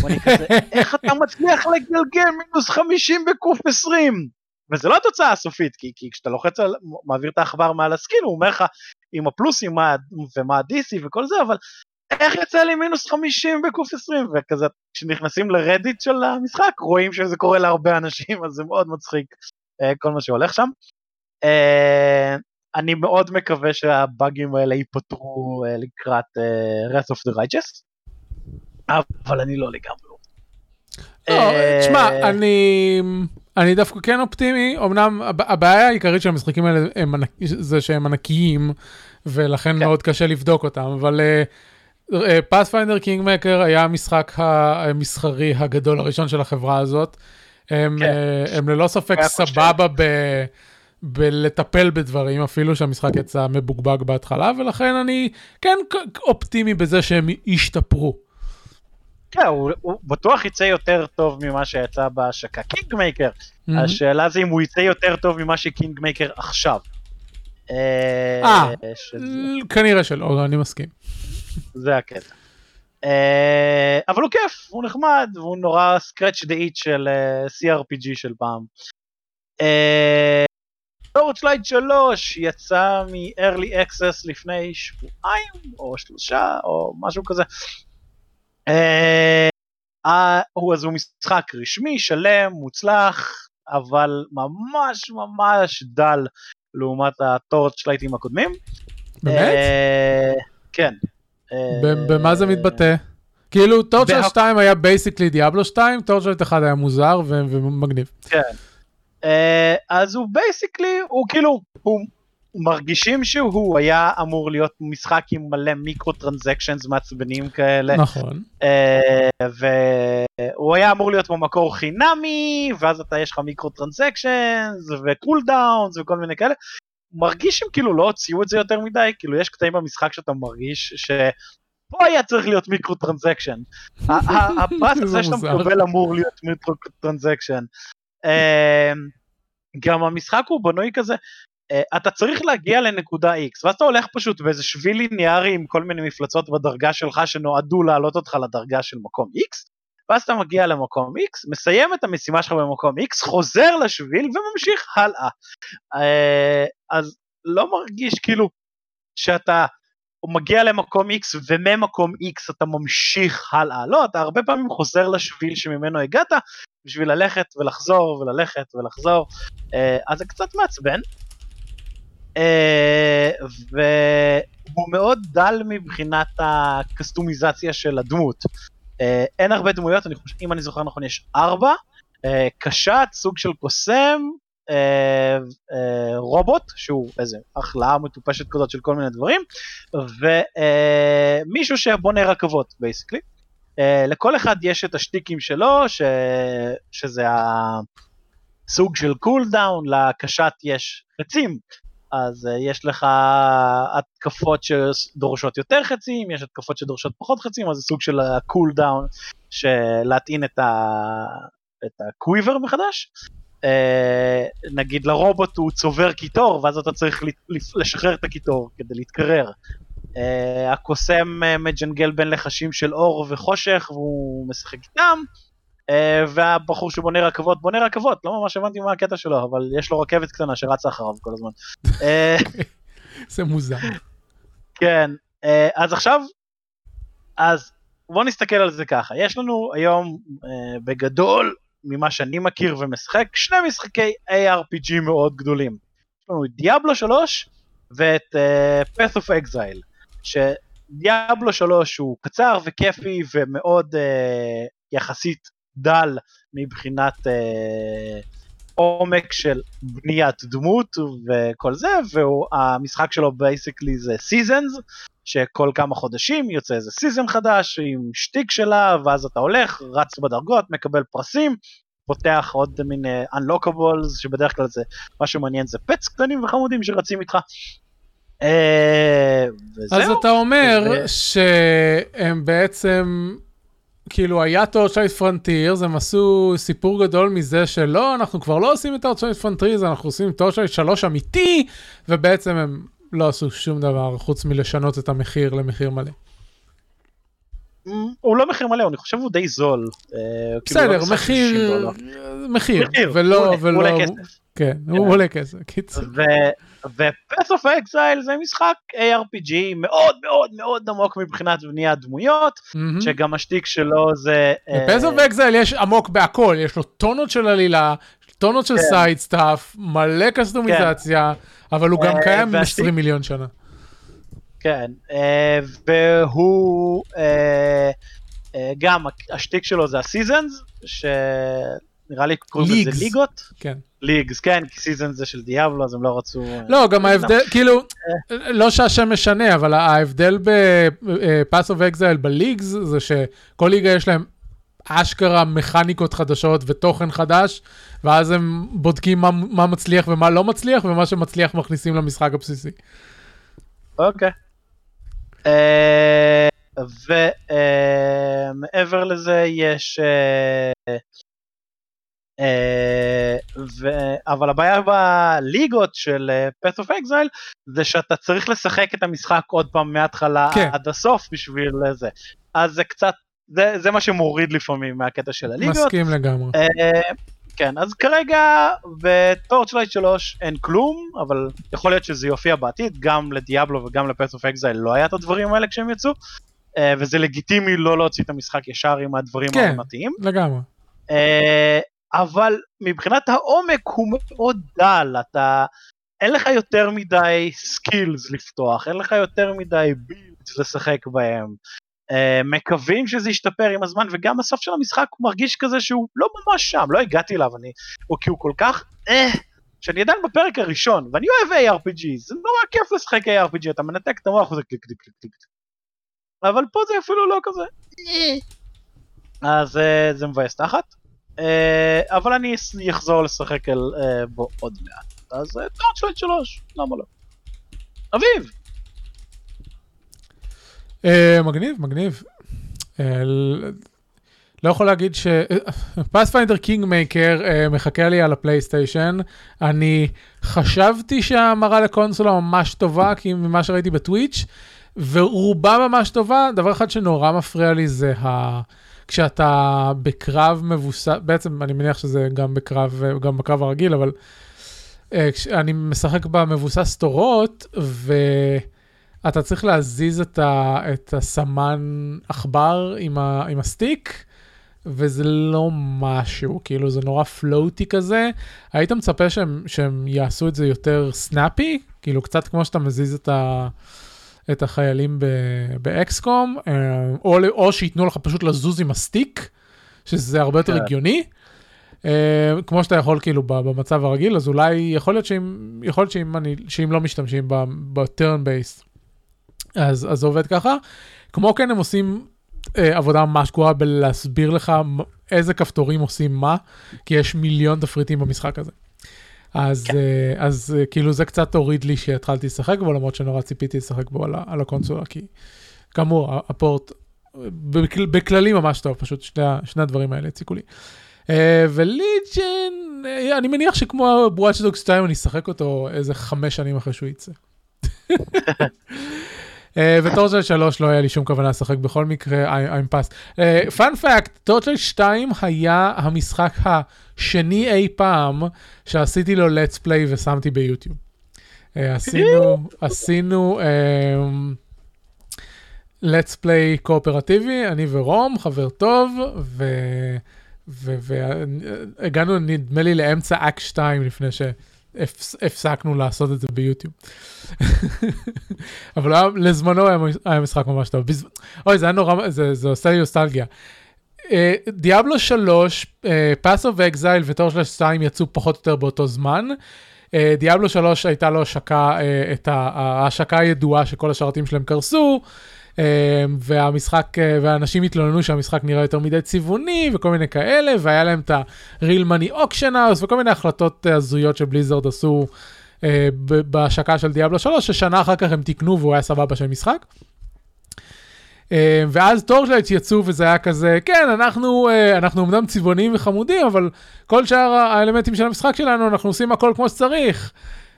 ואני כזה, איך אתה מצליח לגלגל מינוס 50 בקוף 20? וזה לא התוצאה הסופית, כי, כי כשאתה לוחץ על, מעביר את העכבר מעל ה skill, הוא אומר לך עם הפלוסים מה, ומה ה-DC וכל זה, אבל איך יצא לי מינוס 50 בקוף 20? וכזה, כשנכנסים לרדיט של המשחק, רואים שזה קורה להרבה אנשים, אז זה מאוד מצחיק uh, כל מה שהולך שם. Uh, אני מאוד מקווה שהבאגים האלה ייפתרו uh, לקראת uh, Wrath of the Righteous. אבל אני לא לגמרי. לא, אה, תשמע, אני... אני דווקא כן אופטימי, אמנם הבעיה העיקרית של המשחקים האלה הם, זה שהם ענקיים, ולכן כן. מאוד קשה לבדוק אותם, אבל Pathfinder אה, Kingmaker היה המשחק המסחרי הגדול הראשון של החברה הזאת. הם, כן. אה, הם ללא ספק סבבה ב, בלטפל בדברים, אפילו שהמשחק יצא מבוגבג בהתחלה, ולכן אני כן אופטימי בזה שהם ישתפרו. כן, הוא, הוא בטוח יצא יותר טוב ממה שיצא בהשקה Kingmaker. Mm-hmm. השאלה זה אם הוא יצא יותר טוב ממה ש Kingmaker עכשיו. אה, אה שזה... כנראה שלא, אני מסכים. זה הקטע. אה, אבל הוא כיף, הוא נחמד, והוא נורא scratch the itch של אה, CRPG של פעם. Torchlight 3 יצא מ-early access לפני שבועיים או שלושה או משהו כזה. אה, אז הוא משחק רשמי, שלם, מוצלח, אבל ממש ממש דל לעומת הטורצ'לייטים הקודמים. באמת? כן. במה זה מתבטא? כאילו Torchlight 2 היה basically Diablo 2, Torchlight 1 היה מוזר ומגניב. כן. אז הוא basically, הוא כאילו, הוא מרגישים שהוא היה אמור להיות משחק עם מלא microtransactions מעצבנים כאלה. נכון. אה, והוא היה אמור להיות במקור חינמי, ואז אתה יש לך microtransactions ו cooldowns וכל מיני כאלה. מרגיש שהם כאילו לא הוציאו את זה יותר מדי, כאילו יש קטעים במשחק שאתה מרגיש ש... פה היה צריך להיות microtransaction. הפרס הזה שאתה מקבל אמור להיות microtransaction. אה, גם המשחק הוא בנוי כזה, אה, אתה צריך להגיע לנקודה X, ואז אתה הולך פשוט באיזה שביל ליניארי עם כל מיני מפלצות בדרגה שלך שנועדו להעלות אותך לדרגה של מקום X, ואז אתה מגיע למקום X, מסיים את המשימה שלך במקום X, חוזר לשביל וממשיך הלאה. Uh, אז לא מרגיש כאילו שאתה מגיע למקום X וממקום X אתה ממשיך הלאה, לא, אתה הרבה פעמים חוזר לשביל שממנו הגעת בשביל ללכת ולחזור וללכת ולחזור, uh, אז זה קצת מעצבן. אה, והוא מאוד דל מבחינת הקסטומיזציה של הדמות. אה, אין הרבה דמויות, אני חושב, אם אני זוכר נכון יש ארבע, אה, קשת, סוג של קוסם, אה, אה, רובוט, שהוא איזה הכלאה מטופשת כזאת של כל מיני דברים, ומישהו שבונה רכבות basically. לכל אחד יש את השטיקים שלו, ש... שזה הסוג של cooldown, לקשת יש חצים, אז אה, יש לך התקפות שדורשות יותר חצים, יש התקפות שדורשות פחות חצים, אז זה סוג של ה cooldown, להטעין את, ה... את הקוויבר מחדש. Uh, נגיד לרובוט הוא צובר קיטור, ואז אתה צריך לשחרר את הקיטור כדי להתקרר. Uh, הקוסם uh, מג'נגל בין לחשים של אור וחושך, והוא משחק איתם. אה, והבחור שבונה רכבות בונה רכבות, לא ממש הבנתי מה הקטע שלו, אבל יש לו רכבת קטנה שרצה אחריו כל הזמן. אה, זה מוזר. כן, אה, אז עכשיו, אז בוא נסתכל על זה ככה, יש לנו היום בגדול, ממה שאני מכיר ומשחק, שני משחקי ARPG מאוד גדולים. יש לנו את דיאבלו 3 ואת uh, Path of Exile, שדיאבלו 3 הוא קצר וכיפי ומאוד uh, יחסית דל מבחינת אה, עומק של בניית דמות וכל זה, והמשחק שלו basically זה seasons, שכל כמה חודשים יוצא איזה season חדש עם שטיק שלה, ואז אתה הולך, רץ בדרגות, מקבל פרסים, פותח עוד מיני אה, unlockables, שבדרך כלל זה, מה שמעניין זה pets קטנים וחמודים שרצים איתך. אה, וזהו. אז אתה אומר ו... שהם בעצם כאילו היה Torchlight Frontiers, הם עשו סיפור גדול מזה שלא, אנחנו כבר לא עושים את Torchlight Frontiers, אנחנו עושים Torchlight 3 אמיתי, ובעצם הם לא עשו שום דבר חוץ מלשנות את המחיר למחיר מלא. הוא לא מחיר מלא, אני חושב הוא די זול. אה, כאילו, בסדר, לא מחיר, מחיר, ולא, ולא, כן, הוא כן. עולה כסף, קיצור. ו-Path of Exile זה משחק ARPG מאוד מאוד מאוד עמוק מבחינת בניית דמויות, שגם השטיק שלו זה... ב-Path of אה, Exile יש עמוק בהכל, יש לו טונות של עלילה, טונות של side כן. stuff, מלא קסטומיזציה, כן. אבל הוא גם אה, קיים 20 מיליון שנה. כן, אה, והוא גם, השטיק שלו זה ה seasons, נראה לי קוראים לזה ליגות. כן. Leagues, כן, כי season זה של Diablo, אז הם לא רצו... לא, גם ההבדל, כאילו, לא שהשם משנה, אבל ההבדל ב Path of Exile ב leagues, זה שכל ליגה יש להם אשכרה מכניקות חדשות ותוכן חדש, ואז הם בודקים מה, מה מצליח ומה לא מצליח, ומה שמצליח מכניסים למשחק הבסיסי. אוקיי. Uh, ומעבר uh, לזה יש... Uh, ו... אבל הבעיה בליגות של uh, Path of Exile זה שאתה צריך לשחק את המשחק עוד פעם מההתחלה כן. עד הסוף בשביל זה. אז זה קצת, זה, זה מה שמוריד לפעמים מהקטע של הליגות. מסכים לגמרי. Uh, כן, אז כרגע ב Torchlight 3 אין כלום, אבל יכול להיות שזה יופיע בעתיד, גם ל Diablo וגם ל Path of Exile לא היה את הדברים האלה כשהם יצאו, uh, וזה לגיטימי לא להוציא את המשחק ישר עם הדברים כן, העונתיים. כן, לגמרי. אבל מבחינת העומק הוא מאוד דל, אתה... אין לך יותר מדי skills לפתוח, אין לך יותר מדי builds לשחק בהם. Uh, מקווים שזה ישתפר עם הזמן, וגם הסוף של המשחק הוא מרגיש כזה שהוא לא ממש שם, לא הגעתי אליו, אני... או כי הוא כל כך... אה, שאני עדיין בפרק הראשון, ואני אוהב ARPG, זה נורא כיף לשחק ARPG, אתה מנתק את המוח וזה קליק קליק קליק קליק. אבל פה זה אפילו לא כזה. אז uh, זה מבאס תחת. אה, אבל אני אחזור לשחק על אה, בו עוד מעט. אז אה, 3, למה לא? אביב! מגניב, מגניב. לא יכול להגיד ש... Pathfinder Kingmaker מחכה לי על הפלייסטיישן. אני חשבתי שההמרה לקונסולה ממש טובה, כי ממה שראיתי בטוויץ', ורובה ממש טובה. דבר אחד שנורא מפריע לי זה ה... כשאתה בקרב מבוסס, בעצם אני מניח שזה גם בקרב, גם בקרב הרגיל, אבל uh, אני משחק במבוסס תורות, ואתה צריך להזיז את, ה, את הסמן עכבר עם, עם הסטיק, וזה לא משהו, כאילו זה נורא פלוטי כזה. היית מצפה שהם, שהם יעשו את זה יותר סנאפי? כאילו קצת כמו שאתה מזיז את ה... את החיילים באקסקום, אה, או, או שייתנו לך פשוט לזוז עם הסטיק, שזה הרבה יותר כן. הגיוני. אה, כמו שאתה יכול כאילו במצב הרגיל, אז אולי יכול להיות שאם, יכול להיות שאם, אני, שאם לא משתמשים ב-turn base, אז, אז זה עובד ככה. כמו כן הם עושים אה, עבודה ממש גרועה בלהסביר לך איזה כפתורים עושים מה, כי יש מיליון תפריטים במשחק הזה. אז, כן. אה, אז אה, כאילו זה קצת הוריד לי שהתחלתי לשחק בו, למרות שנורא ציפיתי לשחק בו על, על הקונסולה, כי כאמור, הפורט אה, בכ- בכללי ממש טוב, פשוט שני, שני הדברים האלה הציקו לי. אה, וליג'ן, אה, אני מניח שכמו Watch Dogs 2 אני אשחק אותו איזה חמש שנים אחרי שהוא יצא. אה, וטורצ'ל 3 לא היה לי שום כוונה לשחק בכל מקרה, I'm past. פאנפקט, טורצ'ל 2 היה המשחק השני אי פעם שעשיתי לו let's play ושמתי ביוטיוב. אה, עשינו, עשינו אמ, let's play קואופרטיבי, אני ורום, חבר טוב, ו... והגענו נדמה לי לאמצע אקט 2 לפני שהפסקנו לעשות את זה ביוטיוב. אבל לזמנו היה, משחק ממש טוב. אוי, זה היה נורא, זה, זה עושה לי נוסטלגיה. Diablo 3, Path of Exile ו Torchlight 2 יצאו פחות או יותר באותו זמן. Diablo 3 הייתה לו השקה, uh, את ההשקה הידועה שכל השרתים שלהם קרסו. Uh, והמשחק, uh, והאנשים התלוננו שהמשחק נראה יותר מדי צבעוני וכל מיני כאלה, והיה להם את ה-real money auction house וכל מיני החלטות uh, הזויות ש Blizzard עשו uh, בהשקה של Diablo 3, ששנה אחר כך הם תיקנו והוא היה סבבה של משחק. Uh, ואז Torchlight יצאו וזה היה כזה, כן, אנחנו, אנחנו אמנם צבעוניים וחמודים, אבל כל שאר האלמנטים של המשחק שלנו, אנחנו עושים הכל כמו שצריך.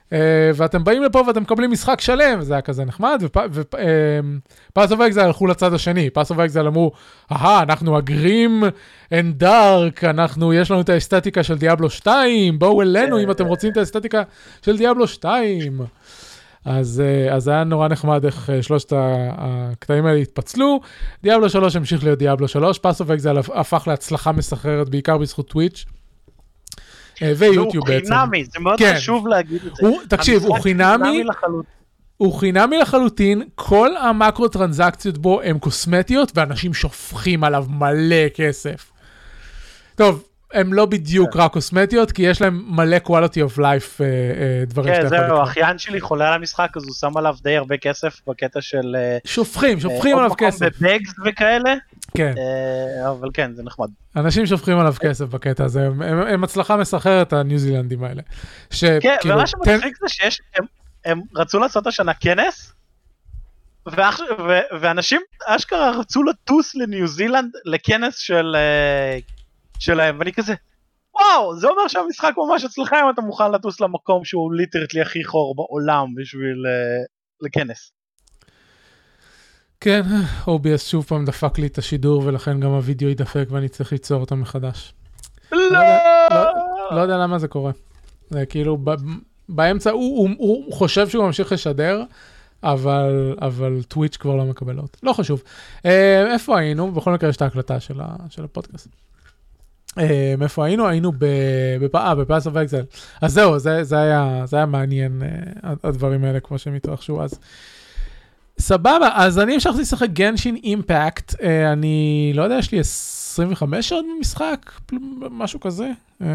Uh, ואתם באים לפה ואתם מקבלים משחק שלם, זה היה כזה נחמד, ו Path of Exile הלכו לצד השני, Path of Exile אמרו, אהה, אנחנו ה grim and dark, אנחנו, יש לנו את האסתטיקה של Diablo 2, בואו אלינו אם אתם רוצים את האסתטיקה של Diablo 2. אז, uh, אז היה נורא נחמד איך uh, שלושת הקטעים האלה התפצלו. Diablo 3 המשיך להיות Diablo 3, Path of Exile הפך להצלחה מסחררת בעיקר בזכות טוויץ'. ויוטיוב בעצם. הוא חינמי, זה מאוד כן. חשוב להגיד את זה. הוא, תקשיב, הוא חינמי. הוא חינמי לחלוטין, כל המקרו טרנזקציות בו הן קוסמטיות, ואנשים שופכים עליו מלא כסף. טוב, הן לא בדיוק כן. רק קוסמטיות, כי יש להם מלא quality of life uh, uh, דברים כן, שאתה יכול זהו, לקרוא. אחיין שלי חולה על המשחק, אז הוא שם עליו די הרבה כסף בקטע של... אה, שופכים, שופכים עוד עליו מקום כסף. בבגס וכאלה, כן, אה, אבל כן, זה נחמד. אנשים שופכים עליו כסף בקטע הזה, הם- הם הם הצלחה מסחררת, הניו זילנדים האלה. כן, שכאילו, ומה תן- שמצחיק זה שיש, הם- הם רצו לעשות השנה כנס, ואח- ו- ואנשים אשכרה רצו לטוס לניו זילנד לכנס של, אה, שלהם, ואני כזה, וואו, זה אומר שהמשחק ממש אצלך אם אתה מוכן לטוס למקום שהוא ליטרטלי הכי חור בעולם בשביל אה, לכנס. כן, OBS שוב פעם דפק לי את השידור, ולכן גם הוידאו יידפק ואני צריך ליצור אותו מחדש. לא! יודע, לא יודע למה זה קורה. זה כאילו, באמצע, הוא, חושב שהוא ממשיך לשדר, אבל, אבל טוויץ' כבר לא מקבל עוד. לא חשוב. אה, איפה היינו? בכל מקרה יש את ההקלטה של, הפודקאסט. אה, איפה היינו? היינו ב Path of Exile. אז זהו, זה, זה, היה, זה היה מעניין, אה, הדברים האלה כמו שהם התרחשו אז. סבבה, אז אני המשכתי לשחק גנשין אימפקט, אה, אני לא יודע, יש לי 25 שעות במשחק, משהו כזה. אה,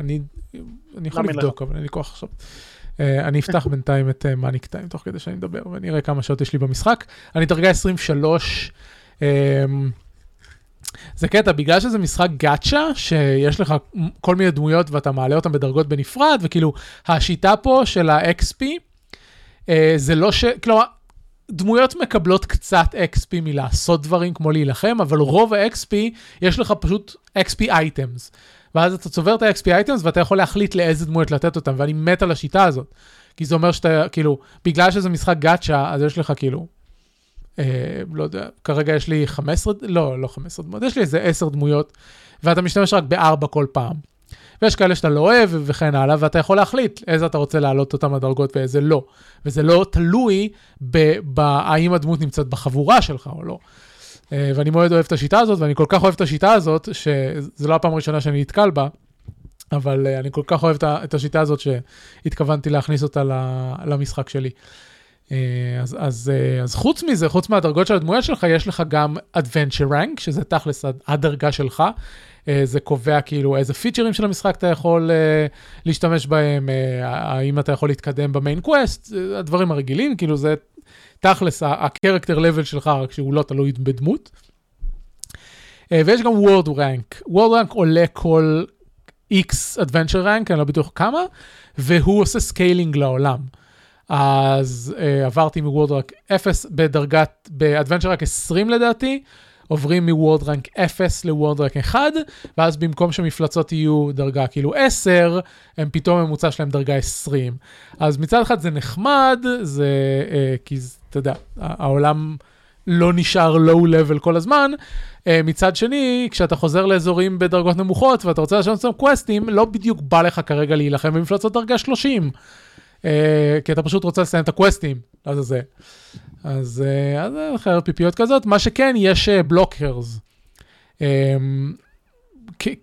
אני, אני יכול. לבדוק, אבל אין לי כוח עכשיו. אה, אני אפתח בינתיים את מאניק טיים תוך כדי שאני מדבר, ונראה כמה שעות יש לי במשחק. אני דרגה 23. אה, זה קטע, בגלל שזה משחק גאצ'ה, שיש לך כל מיני דמויות ואתה מעלה אותן בדרגות בנפרד, וכאילו, השיטה פה של ה-XP, אה, זה לא ש... כלומר, דמויות מקבלות קצת XP מלעשות דברים כמו להילחם, אבל רוב ה-XP, יש לך פשוט XP items. ואז אתה צובר את ה-XP items ואתה יכול להחליט לאיזה דמויות לתת אותם, ואני מת על השיטה הזאת. כי זה אומר שאתה, כאילו, בגלל שזה משחק גאצ'ה, אז יש לך כאילו, אה, לא יודע, כרגע יש לי 15, לא, לא 15 דמויות, יש לי איזה 10 דמויות, ואתה משתמש רק בארבע כל פעם. ויש כאלה שאתה לא אוהב וכן הלאה, ואתה יכול להחליט איזה אתה רוצה להעלות אותם לדרגות ואיזה לא. וזה לא תלוי בהאם הדמות נמצאת בחבורה שלך או לא. אה, ואני מאוד אוהב את השיטה הזאת, ואני כל כך אוהב את השיטה הזאת, שזו לא הפעם הראשונה שאני נתקל בה, אבל אה, אני כל כך אוהב את השיטה הזאת שהתכוונתי להכניס אותה למשחק שלי. אה, אז, אז, אז חוץ מזה, חוץ מהדרגות של הדמויות שלך, יש לך גם Adventure Rank, שזה תכלס הדרגה שלך. אה, זה קובע כאילו איזה פיצ'רים של המשחק אתה יכול להשתמש בהם, האם אתה יכול להתקדם ב main quest, הדברים הרגילים, כאילו זה תכלס ה character level שלך, רק שהוא לא תלוי בדמות. ויש גם World Rank. World Rank עולה כל X Adventure Rank, אני לא בטוח כמה, והוא עושה scaling לעולם. אז uh, עברתי מ World Rank 0 בדרגת, ב Adventure Rank 20 לדעתי, עוברים מוורד רנק 0 לוורד רנק 1, ואז במקום שמפלצות יהיו דרגה כאילו 10, הם פתאום ממוצע שלהם דרגה 20. אז מצד אחד זה נחמד, זה uh, כי אתה יודע, העולם לא נשאר לואו לבל כל הזמן. Uh, מצד שני, כשאתה חוזר לאזורים בדרגות נמוכות ואתה רוצה לשנות שם קווסטים, לא בדיוק בא לך כרגע להילחם במפלצות דרגה 30. אה, כי אתה פשוט רוצה לסיים את הקווסטים, אז זה. אז זה חרב פיפיות כזאת. מה שכן, יש blockers. אה,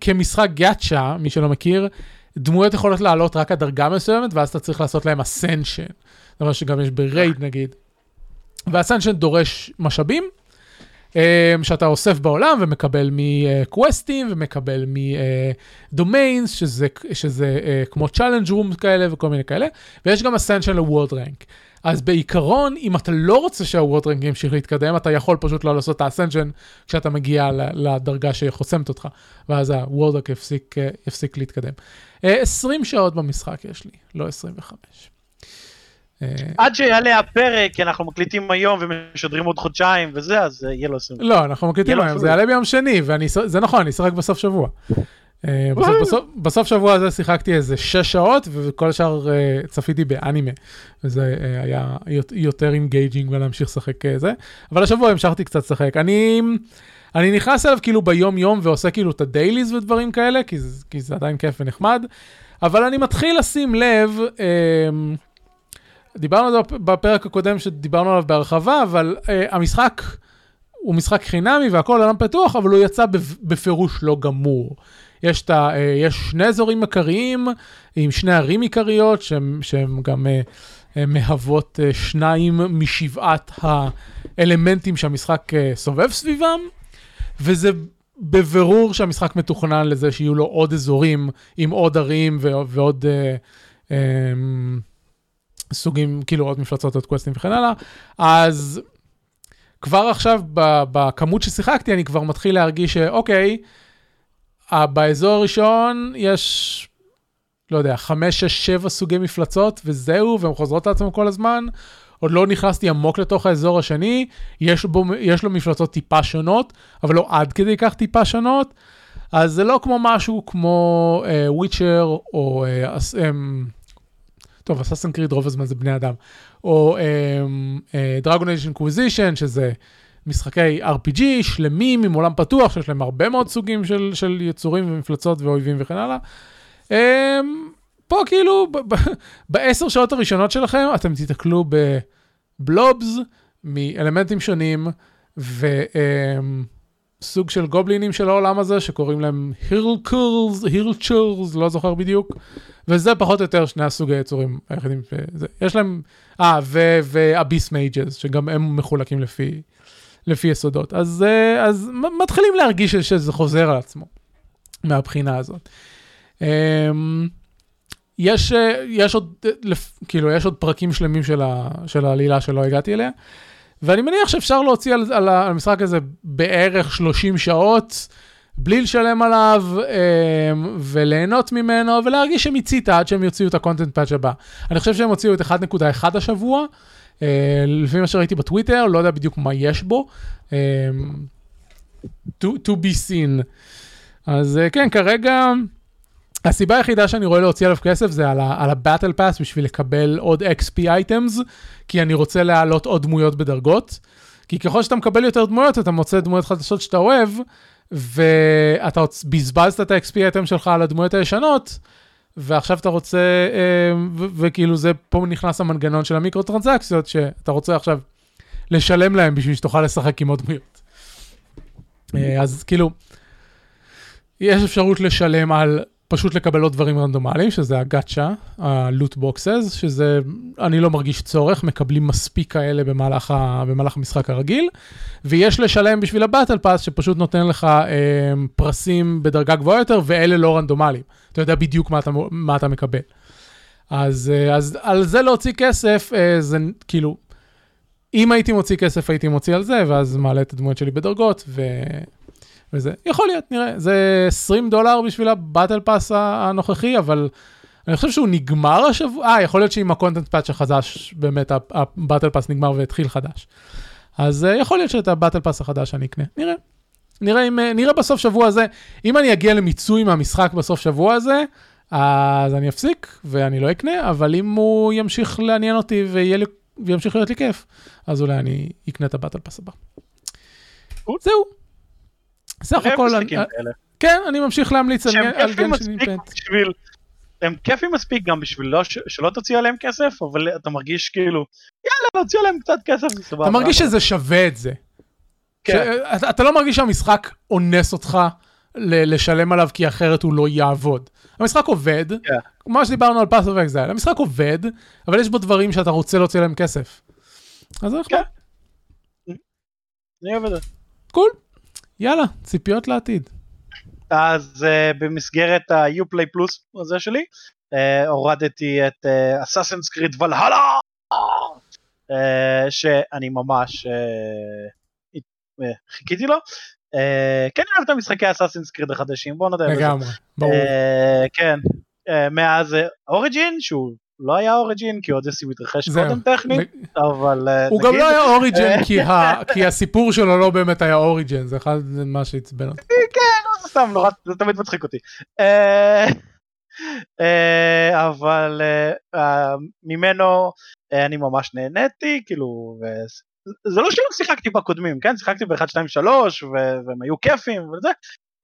כמשחק gacha, מי שלא מכיר, דמויות יכולות לעלות רק עד דרגה מסוימת, ואז אתה צריך לעשות להם ascension. זאת אומרת שגם יש ב Raid נגיד. וה ascension דורש משאבים, שאתה אוסף בעולם ומקבל מקווסטים ומקבל מ domains, שזה, שזה אה, כמו challenge room כאלה וכל מיני כאלה, ויש גם לוורד רנק. אז בעיקרון, אם אתה לא רוצה שהוורד רנק ימשיך להתקדם, אתה יכול פשוט לא לעשות את האסנשן כשאתה מגיע לדרגה שחוסמת אותך, ואז הוורד רנק יפסיק, אה, יפסיק להתקדם. 20 אה, שעות במשחק יש לי, לא 25. אה, עד שיעלה הפרק, כי אנחנו מקליטים היום ומשדרים עוד חודשיים וזה, אז אה, יהיה לו 20. לא, אנחנו מקליטים היום, זה יעלה ביום שני, וזה נכון, אני אשחק בסוף שבוע. אה, בסוף, שבוע הזה שיחקתי איזה 6 שעות, וכל השאר צפיתי באנימה. וזה היה יותר engaging ולהמשיך לשחק זה. אבל השבוע המשכתי קצת לשחק. אני... אני נכנס אליו כאילו ביום יום ועושה כאילו את ה dailies ודברים כאלה, כי זה, כי זה עדיין כיף ונחמד, אבל אני מתחיל לשים לב, אה, דיברנו על זה בפרק הקודם שדיברנו עליו בהרחבה, אבל uh, המשחק הוא משחק חינמי והכל עולם פתוח, אבל הוא יצא בפירוש לא גמור. יש, תה, uh, יש שני אזורים עיקריים עם שני ערים עיקריות שהם גם uh, מהוות uh, שניים משבעת האלמנטים שהמשחק uh, סובב סביבם, וזה בבירור שהמשחק מתוכנן לזה שיהיו לו עוד אזורים עם עוד ערים ועוד... Uh, um, סוגים, כאילו עוד מפלצות, עוד קווסטים וכן הלאה, אז כבר עכשיו בכמות ששיחקתי, אני כבר מתחיל להרגיש שאוקיי, באזור הראשון יש, לא יודע, חמש, שש, שבע סוגי מפלצות, וזהו, והן חוזרות לעצמן כל הזמן. עוד לא נכנסתי עמוק לתוך האזור השני, יש, בו, יש לו מפלצות טיפה שונות, אבל לא עד כדי כך טיפה שונות. אז זה לא כמו משהו כמו וויצ'ר uh, או uh, טוב, Assassin's Creed רוב הזמן זה בני אדם. או Dragon Age Inquisition, שזה משחקי RPG שלמים עם עולם פתוח, שיש להם הרבה מאוד סוגים של, של יצורים ומפלצות ואויבים וכן הלאה. Um, פה כאילו, בעשר שעות הראשונות שלכם אתם תיתקלו ב blobs מאלמנטים שונים, ו... Um, סוג של גובלינים של העולם הזה, שקוראים להם Hilichurls, Hilichurls, לא זוכר בדיוק, וזה פחות או יותר שני הסוג היצורים היחידים. שזה. יש להם, אה, ו Abyss Mages, שגם הם מחולקים לפי, לפי יסודות. אז, אה, אז מתחילים להרגיש שזה חוזר על עצמו, מהבחינה הזאת. אמ, יש, אה, יש עוד, כאילו, יש עוד פרקים שלמים של העלילה שלא הגעתי אליה. ואני מניח שאפשר להוציא על, על המשחק הזה בערך 30 שעות, בלי לשלם עליו, אה, וליהנות ממנו, ולהרגיש שמיצית עד שהם יוציאו את הקונטנט פאץ' הבא. אני חושב שהם הוציאו את 1.1 השבוע, אה, לפי מה שראיתי בטוויטר, לא יודע בדיוק מה יש בו. אה, to, to be seen. אז אה, כן, כרגע... הסיבה היחידה שאני רואה להוציא עליו כסף זה על ה-Battle Pass בשביל לקבל עוד XP items, כי אני רוצה להעלות עוד דמויות בדרגות. כי ככל שאתה מקבל יותר דמויות, אתה מוצא דמויות חדשות שאתה אוהב, ואתה בזבזת את ה-XP item שלך על הדמויות הישנות, ועכשיו אתה רוצה, אה, וכאילו זה, פה נכנס המנגנון של המיקרו טרנזקציות, שאתה רוצה עכשיו לשלם להם בשביל שתוכל לשחק עם עוד דמויות. אה, אז כאילו, יש אפשרות לשלם על פשוט לקבל עוד דברים רנדומליים, שזה הגאצ'ה, הלוט בוקסס, שזה, אני לא מרגיש צורך, מקבלים מספיק כאלה במהלך, ה, במהלך המשחק הרגיל, ויש לשלם בשביל הבטל פאס, שפשוט נותן לך אה, פרסים בדרגה גבוהה יותר, ואלה לא רנדומליים. אתה יודע בדיוק מה אתה, מה אתה מקבל. אז, אה, אז על זה להוציא כסף, אה, זה כאילו, אם הייתי מוציא כסף, הייתי מוציא על זה, ואז מעלה את הדמויות שלי בדרגות, ו... וזה, יכול להיות, נראה, זה 20 דולר בשביל הבטל פאס הנוכחי, אבל אני חושב שהוא נגמר השבוע, אה, יכול להיות שעם ה content patch החדש, באמת ה battle pass נגמר והתחיל חדש. אז אה, יכול להיות שאת ה battle pass החדש אני אקנה, נראה. נראה, אם, נראה בסוף שבוע הזה, אם אני אגיע למיצוי מהמשחק בסוף שבוע הזה, אז אני אפסיק ואני לא אקנה, אבל אם הוא ימשיך לעניין אותי לי, וימשיך להיות לי כיף, אז אולי אני אקנה את ה battle pass הבא. זהו. סך הכל, כן, אני ממשיך להמליץ על גנשין אימפקט. הם כיפים מספיק גם בשביל לא, שלא תוציא עליהם כסף, אבל אתה מרגיש כאילו, יאללה, נוציא עליהם קצת כסף, אתה מרגיש שזה שווה את זה. כן. אתה לא מרגיש שהמשחק אונס אותך לשלם עליו כי אחרת הוא לא יעבוד. המשחק עובד, כן. כמו שדיברנו על פאס אוף אקזייל, המשחק עובד, אבל יש בו דברים שאתה רוצה להוציא עליהם כסף. אז זה נחמד. כן. אני אוהב את זה. קול. יאללה, ציפיות לעתיד. אז uh, במסגרת ה-Uplay פלוס הזה שלי, uh, הורדתי את אסאסנס קריד ולהלה, שאני ממש uh, חיכיתי לו. Uh, כן אוהב את המשחקי אסאסינס קריד החדשים, בוא נדבר. לגמרי, ברור. Uh, כן, uh, מאז אוריג'ין, שהוא לא היה אוריג'ין כי אודסי מתרחש קודם טכנית, אבל אה, הוא גם לא היה אוריג'ין כי הסיפור שלו לא באמת היה אוריג'ין, זה אחד מה שעצבן אותי. כן, זה סתם נורא, זה תמיד מצחיק אותי. אה, אה, אבל ממנו אני ממש נהניתי, כאילו, זה לא שלא שיחקתי בקודמים, כן? שיחקתי ב-1, 2, 3 והם היו כיפים וזה,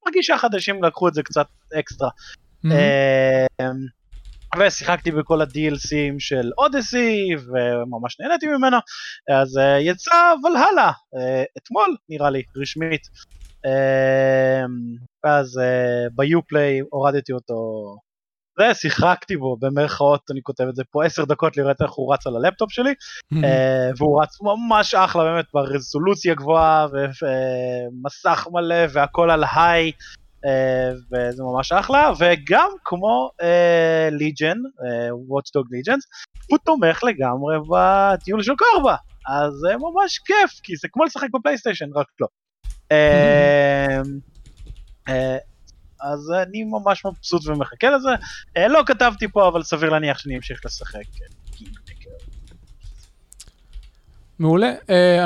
מרגיש שהחדשים לקחו את זה קצת אקסטרה. ושיחקתי בכל ה-DLCים של אודסי וממש נהניתי ממנו אז uh, יצא ולהלה uh, אתמול נראה לי רשמית. uh, אז uh, ביופליי הורדתי אותו. ושיחקתי בו במרכאות אני כותב את זה פה עשר דקות לראות איך הוא רץ על הלפטופ שלי. uh, והוא רץ ממש אחלה באמת ברזולוציה גבוהה ומסך מלא והכל על היי. אה, וזה ממש אחלה, וגם כמו ליג'ן, וואטשדוג ליג'נס, הוא תומך לגמרי בטיול של קורבה, אז זה ממש כיף, כי זה כמו לשחק בפלייסטיישן, רק לא. אה, אה, אז אני ממש מבסוט ומחכה לזה. לא כתבתי פה, אבל סביר להניח שאני אמשיך לשחק. מעולה.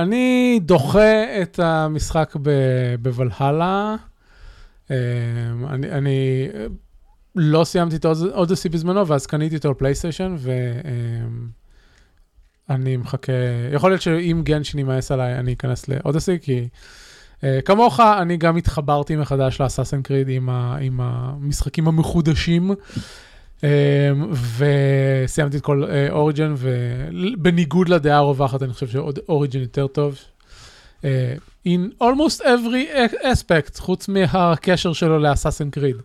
אני דוחה את המשחק בוולהלה. אמ, אני, אני לא סיימתי את אודסי בזמנו, ואז קניתי אותו לפלייסטיישן, ואני מחכה, יכול להיות שאם גנשין יימאס עליי, אני אכנס לאודסי, כי uh, כמוך, אני גם התחברתי מחדש לאסאסן קריד עם, עם המשחקים המחודשים. Um, וסיימתי את כל אוריג'ן, uh, ובניגוד לדעה הרווחת, אני חושב שאוריג'ן יותר טוב. Uh, in almost every aspect, חוץ מהקשר שלו לאסאסן קריד.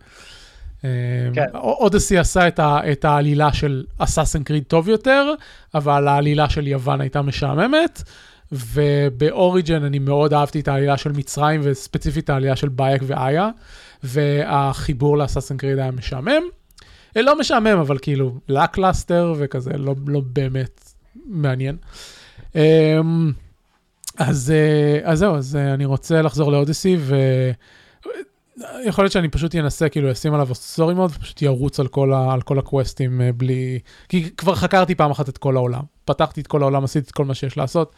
כן. אודיסי עשה את, ה, את העלילה של אסאסן קריד טוב יותר, אבל העלילה של יוון הייתה משעממת, ובאוריג'ינס אני מאוד אהבתי את העלילה של מצרים, וספציפית העלילה של באייק ואיה, והחיבור לאסאסן קריד היה משעמם. אה, לא משעמם, אבל כאילו ל cluster וכזה, לא, לא באמת מעניין. Um, אז, אה, אז זהו, אז אה, אני רוצה לחזור לאודיסי, ויכול להיות שאני פשוט אנסה, כאילו, אשים עליו סטורי מוד, ופשוט ירוץ על כל, ה... על כל הקווסטים אה, בלי... כי כבר חקרתי פעם אחת את כל העולם. פתחתי את כל העולם, עשיתי את כל מה שיש לעשות,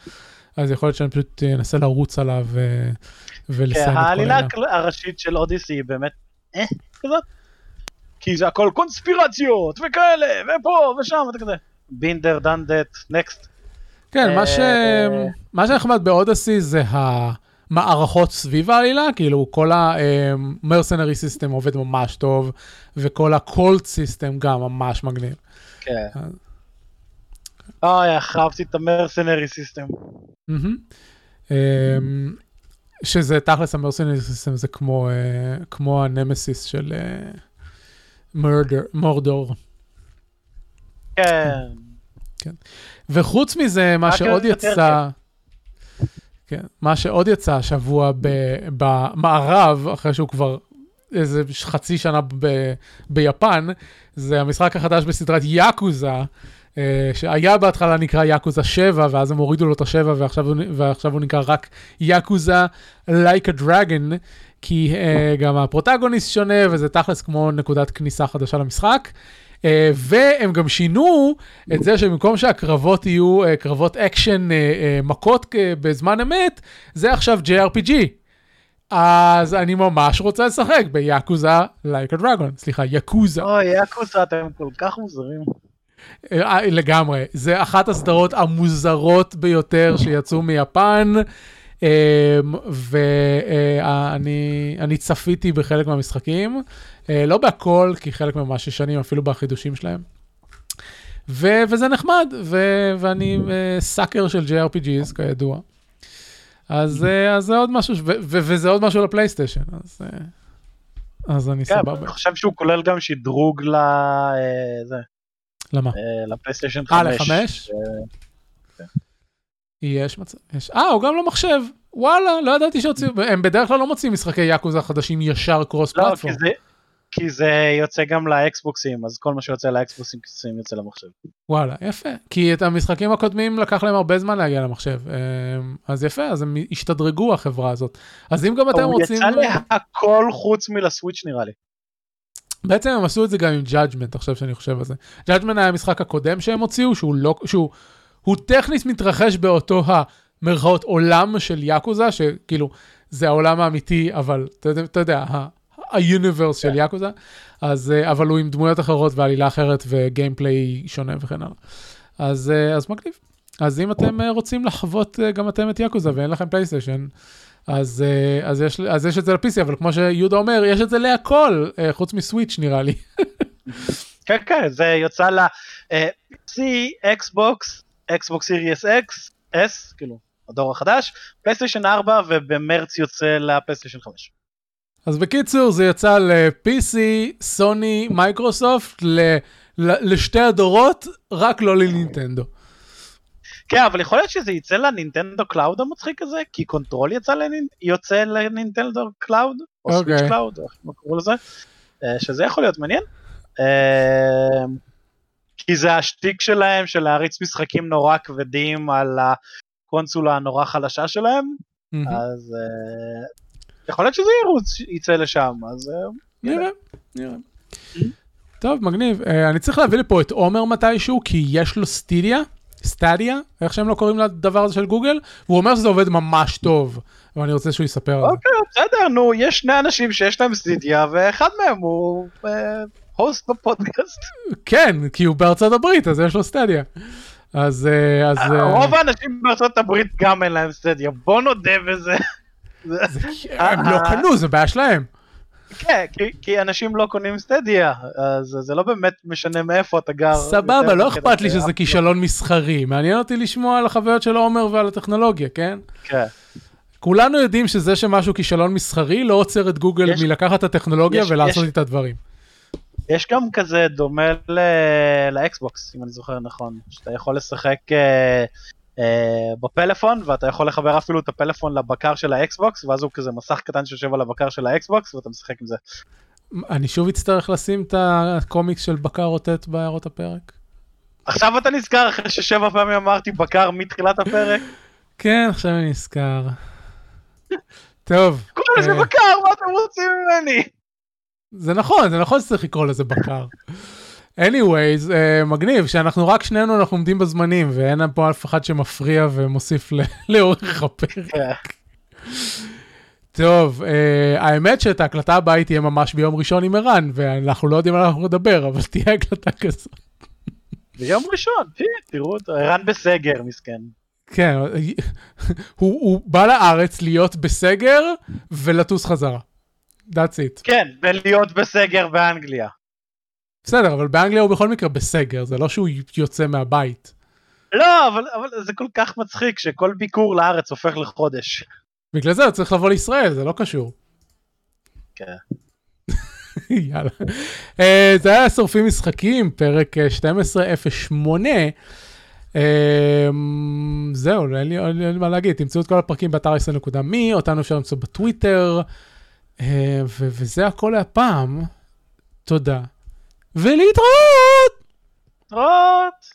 אז יכול להיות שאני פשוט אנסה לרוץ עליו ו... ולסיים את כל העניין. העלילה הראשית של אודיסי היא באמת, אה, כזאת. כי זה הכל קונספירציות, וכאלה, ופה, ושם, ואתה כזה. בינדר, דנדט, נקסט. כן, מה, ש... אה, מה שנחמד באודסי זה המערכות סביב העלילה, כאילו כל המרסנרי סיסטם עובד ממש טוב, וכל הקולט סיסטם גם ממש מגניב. כן. אוי, אהבתי את המרסנרי סיסטם. שזה תכלס המרסנרי סיסטם זה כמו, אה, כמו הנמסיס של, מורדור. כן. וחוץ מזה, מה שעוד יצא, כן, מה שעוד יצא השבוע ב- במערב, אחרי שהוא כבר איזה חצי שנה ב- ביפן, זה המשחק החדש בסדרת יאקוזה, אה, שהיה בהתחלה נקרא יאקוזה 7, ואז הם הורידו לו את השבע, ועכשיו, הוא- ועכשיו הוא נקרא רק יאקוזה like a dragon, כי אה, גם הפרוטגוניסט שונה, וזה תכלס כמו נקודת כניסה חדשה למשחק. אה, והם גם שינו את זה שבמקום שהקרבות יהיו אה, קרבות אקשן uh, uh, מכות uh, בזמן אמת, זה עכשיו JRPG. אז אני ממש רוצה לשחק ביאקוזה Like a Dragon, סליחה, יאקוזה. אוי, יאקוזה, אתם כל כך מוזרים. אה, לגמרי, זה אחת הסדרות המוזרות ביותר שיצאו מיפן, ואני אני צפיתי בחלק מהמשחקים, לא בהכל, כי חלק ממש ישנים, אפילו בחידושים שלהם. ו- וזה נחמד, ו- ואני אה, סאקר של JRPGs כידוע. אז, אה, אז זה עוד משהו, ו- ו- וזה עוד משהו לפלייסטיישן, אז, אה, אז אני כן, סבבה. אני חושב שהוא כולל גם שדרוג ל... אה, זה, למה? אה, לפלייסטיישן 5. אה, לחמש? יש מצב, יש, אה, הוא גם לא מחשב, וואלה, לא ידעתי שהוציאו, הם בדרך כלל לא מוציאים משחקי יאקוזה חדשים ישר קרוס לא, פלטפורם. כי זה... כי זה יוצא גם לאקסבוקסים, אז כל מה שיוצא לאקסבוקסים יוצא למחשב. וואלה, יפה. כי את המשחקים הקודמים לקח להם הרבה זמן להגיע למחשב. אמ, אז יפה, אז הם השתדרגו החברה הזאת. אז אם גם אתם הוא רוצים... יצא להכל חוץ מלסוויץ' נראה לי. בעצם הם עשו את זה גם עם Judgment, עכשיו שאני חושב על זה. Judgment היה המשחק הקודם שהם הוציאו, שהוא לא... שהוא... הוא טכנית מתרחש באותו המרכאות עולם של יאקוזה, שכאילו, זה העולם האמיתי, אבל אתה יודע, אתה יודע ה- ה-universe של יאקוזה, אז, אה, אבל הוא עם דמויות אחרות ועלילה אחרת וגיימפליי שונה וכן הלאה. אז, אה, אז מגניב. אז אם אתם אה, רוצים לחוות גם אתם את יאקוזה ואין לכם פלייסטיישן, אז, אז, יש, אז יש את זה ל-PC, אבל כמו שיהודה אומר, יש את זה להכל, חוץ מסוויץ' נראה לי. כן, כן, זה יצא ל... אה, PC, אקסבוקס, אקסבוקס סירייס אקס, S, כאילו, הדור החדש, פלייסטיישן 4, ובמרץ יוצא לפלייסטיישן 5. אז בקיצור, זה יצא ל-PC, סוני, מייקרוסופט, ל- ל- לשתי הדורות, רק לא לנינטנדו. כן, אבל יכול להיות שזה יצא לנינטנדו קלאוד המצחיק הזה, כי קונטרול יצא לנינ... יוצא לנינטנדו קלאוד, או. סוויץ' קלאוד, או איך קראו לזה, אה, שזה יכול להיות מעניין. אה, כי זה השטיק שלהם של להריץ משחקים נורא כבדים על הקונסולה הנורא חלשה שלהם, מהמם. אז אה, יכול להיות שזה ירוץ, יצא לשם, אז אה, נראה, נראה. טוב, מגניב. אה, אני צריך להביא לפה את עומר מתישהו, כי יש לו סטידיה, סטדיה, איך שהם לא קוראים לדבר הזה של גוגל, והוא אומר שזה עובד ממש טוב, ואני רוצה שהוא יספר על זה. אוקיי, בסדר, נו, יש שני אנשים שיש להם סטידיה, ואחד מהם הוא אה, הוסט בפודקאסט. כן, כי הוא בארצות הברית, אז יש לו סטדיה. אז... אה, אז אה, רוב האנשים בארצות הברית גם אין להם סטדיה, בוא נודה בזה. זה- הם לא קנו, זה בעיה שלהם. כן, כי- כי אנשים לא קונים סטדיה, אז זה לא באמת משנה מאיפה אתה גר. סבבה, לא אכפת לי שזה כישלון מסחרי, מעניין אותי לשמוע על החוויות של עומר ועל הטכנולוגיה, כן? כן. כולנו יודעים שזה שמשהו כישלון מסחרי לא עוצר את גוגל מלקחת את הטכנולוגיה ולעשות את הדברים. יש גם כזה דומה לאקסבוקס, אם אני זוכר נכון, שאתה יכול לשחק אה, אה, בפלאפון, ואתה יכול לחבר אפילו את הפלאפון לבקר של האקסבוקס, ואז הוא כזה מסך קטן שיושב על הבקר של האקסבוקס, ואתה משחק עם זה. אני שוב אצטרך לשים את הקומיקס של בקר רוטט בהערות הפרק. עכשיו אתה נזכר אחרי ששבע פעמים אמרתי בקר מתחילת הפרק? כן, עכשיו אני נזכר. טוב, קוראים לזה אה, בקר, מה אתם רוצים ממני? זה נכון, זה נכון שצריך לקרוא לזה בקר. Anyways, uh, מגניב שאנחנו רק שנינו אנחנו עומדים בזמנים ואין פה אף אחד שמפריע ומוסיף לאורך הפרק. טוב, uh, האמת שאת ההקלטה הבאה תהיה ממש ביום ראשון עם ערן ואנחנו לא יודעים על מה אנחנו נדבר אבל תהיה הקלטה כזאת. ביום ראשון, תראו אותו, ערן בסגר, מסכן. כן, הוא, הוא בא לארץ להיות בסגר ולטוס חזרה. That's it. כן, ולהיות בסגר באנגליה. בסדר, אבל באנגליה הוא בכל מקרה בסגר, זה לא שהוא יוצא מהבית. לא, אבל, אבל זה כל כך מצחיק שכל ביקור לארץ הופך לחודש. בגלל זה הוא צריך לבוא לישראל, זה לא קשור. כן. יאללה. אה, זה היה שורפים משחקים, פרק אה, 1208. אה, זהו, אין לי, אין לי מה להגיד, תמצאו את כל הפרקים באתר ישראל.מי, אותנו אפשר למצוא בטוויטר, ו- וזה הכל להפעם. תודה. ולהתראות! להתראות!